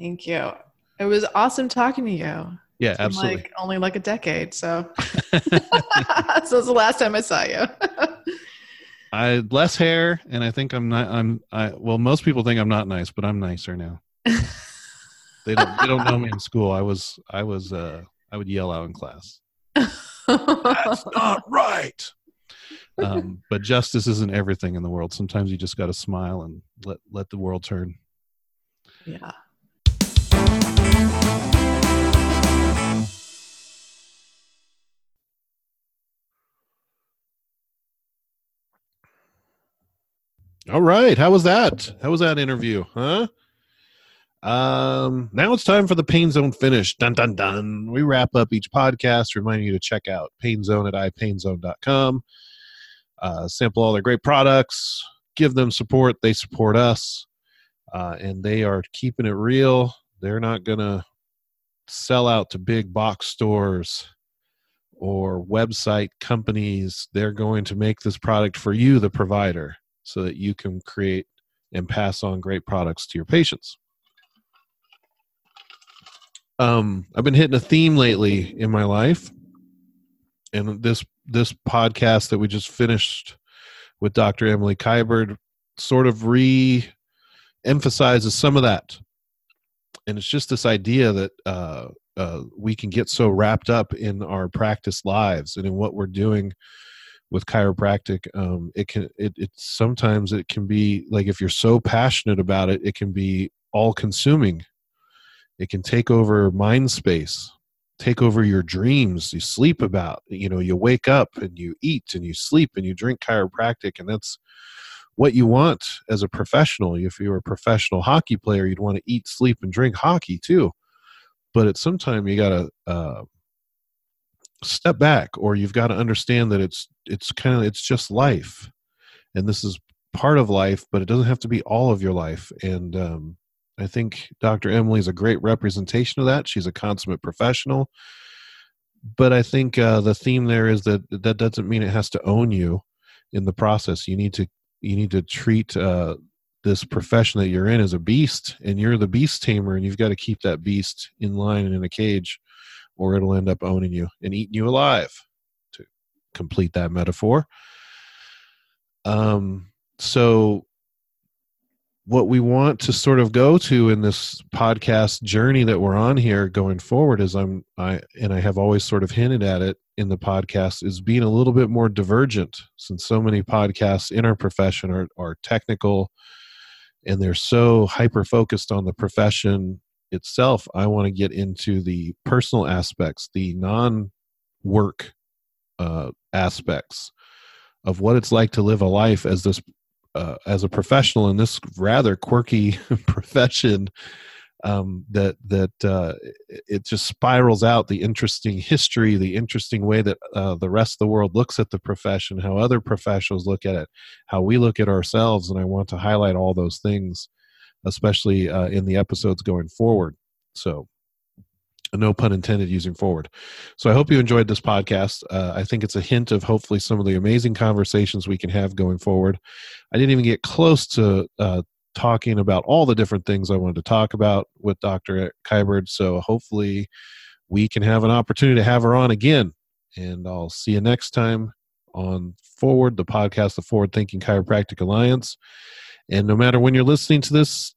Thank you. It was awesome talking to you. Yeah, absolutely. Like only like a decade. So so it's the last time I saw you. I less hair, and I think I'm not. I'm. I well, most people think I'm not nice, but I'm nicer now. They don't. They don't know me in school. I was. I was. Uh, I would yell out in class. That's not right. Um, but justice isn't everything in the world. Sometimes you just got to smile and let let the world turn. yeah. All right. How was that? How was that interview? Huh? Um, now it's time for the Pain Zone finish. Dun dun dun. We wrap up each podcast, reminding you to check out Pain Zone at ipainzone.com. Uh, sample all their great products, give them support. They support us, uh, and they are keeping it real. They're not gonna sell out to big box stores or website companies. They're going to make this product for you, the provider so that you can create and pass on great products to your patients. Um, I've been hitting a theme lately in my life, and this this podcast that we just finished with Dr. Emily Kiberd sort of re emphasizes some of that. And it's just this idea that uh, uh, we can get so wrapped up in our practice lives and in what we're doing with chiropractic um, it can it, it sometimes it can be like if you're so passionate about it it can be all consuming it can take over mind space take over your dreams you sleep about you know you wake up and you eat and you sleep and you drink chiropractic and that's what you want as a professional. If you're a professional hockey player you'd want to eat sleep and drink hockey too. But at some time you gotta uh, step back or you've got to understand that it's it's kind of it's just life. And this is part of life but it doesn't have to be all of your life. And um, i think dr emily is a great representation of that. She's a consummate professional. But i think uh, the theme there is that that doesn't mean it has to own you in the process. You need to you need to treat uh, this profession that you're in as a beast and you're the beast tamer and you've got to keep that beast in line and in a cage or it'll end up owning you and eating you alive to complete that metaphor. Um so what we want to sort of go to in this podcast journey that we're on here going forward is i'm i and i have always sort of hinted at it in the podcast is being a little bit more divergent since so many podcasts in our profession are, are technical and they're so hyper focused on the profession itself i want to get into the personal aspects the non work uh, aspects of what it's like to live a life as this uh, as a professional in this rather quirky profession um, that that uh, it- just spirals out the interesting history, the interesting way that uh, the rest of the world looks at the profession, how other professionals look at it, how we look at ourselves, and I want to highlight all those things, especially uh, in the episodes going forward. So, no pun intended using forward. So I hope you enjoyed this podcast. Uh, I think it's a hint of hopefully some of the amazing conversations we can have going forward. I didn't even get close to uh, talking about all the different things I wanted to talk about with Dr. Kiberd. So hopefully we can have an opportunity to have her on again. And I'll see you next time on Forward, the podcast, the Forward Thinking Chiropractic Alliance. And no matter when you're listening to this,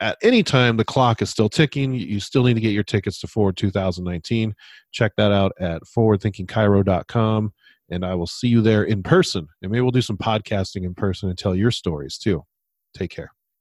at any time, the clock is still ticking. You still need to get your tickets to Forward 2019. Check that out at forwardthinkingchiro.com. And I will see you there in person. And maybe we'll do some podcasting in person and tell your stories too. Take care.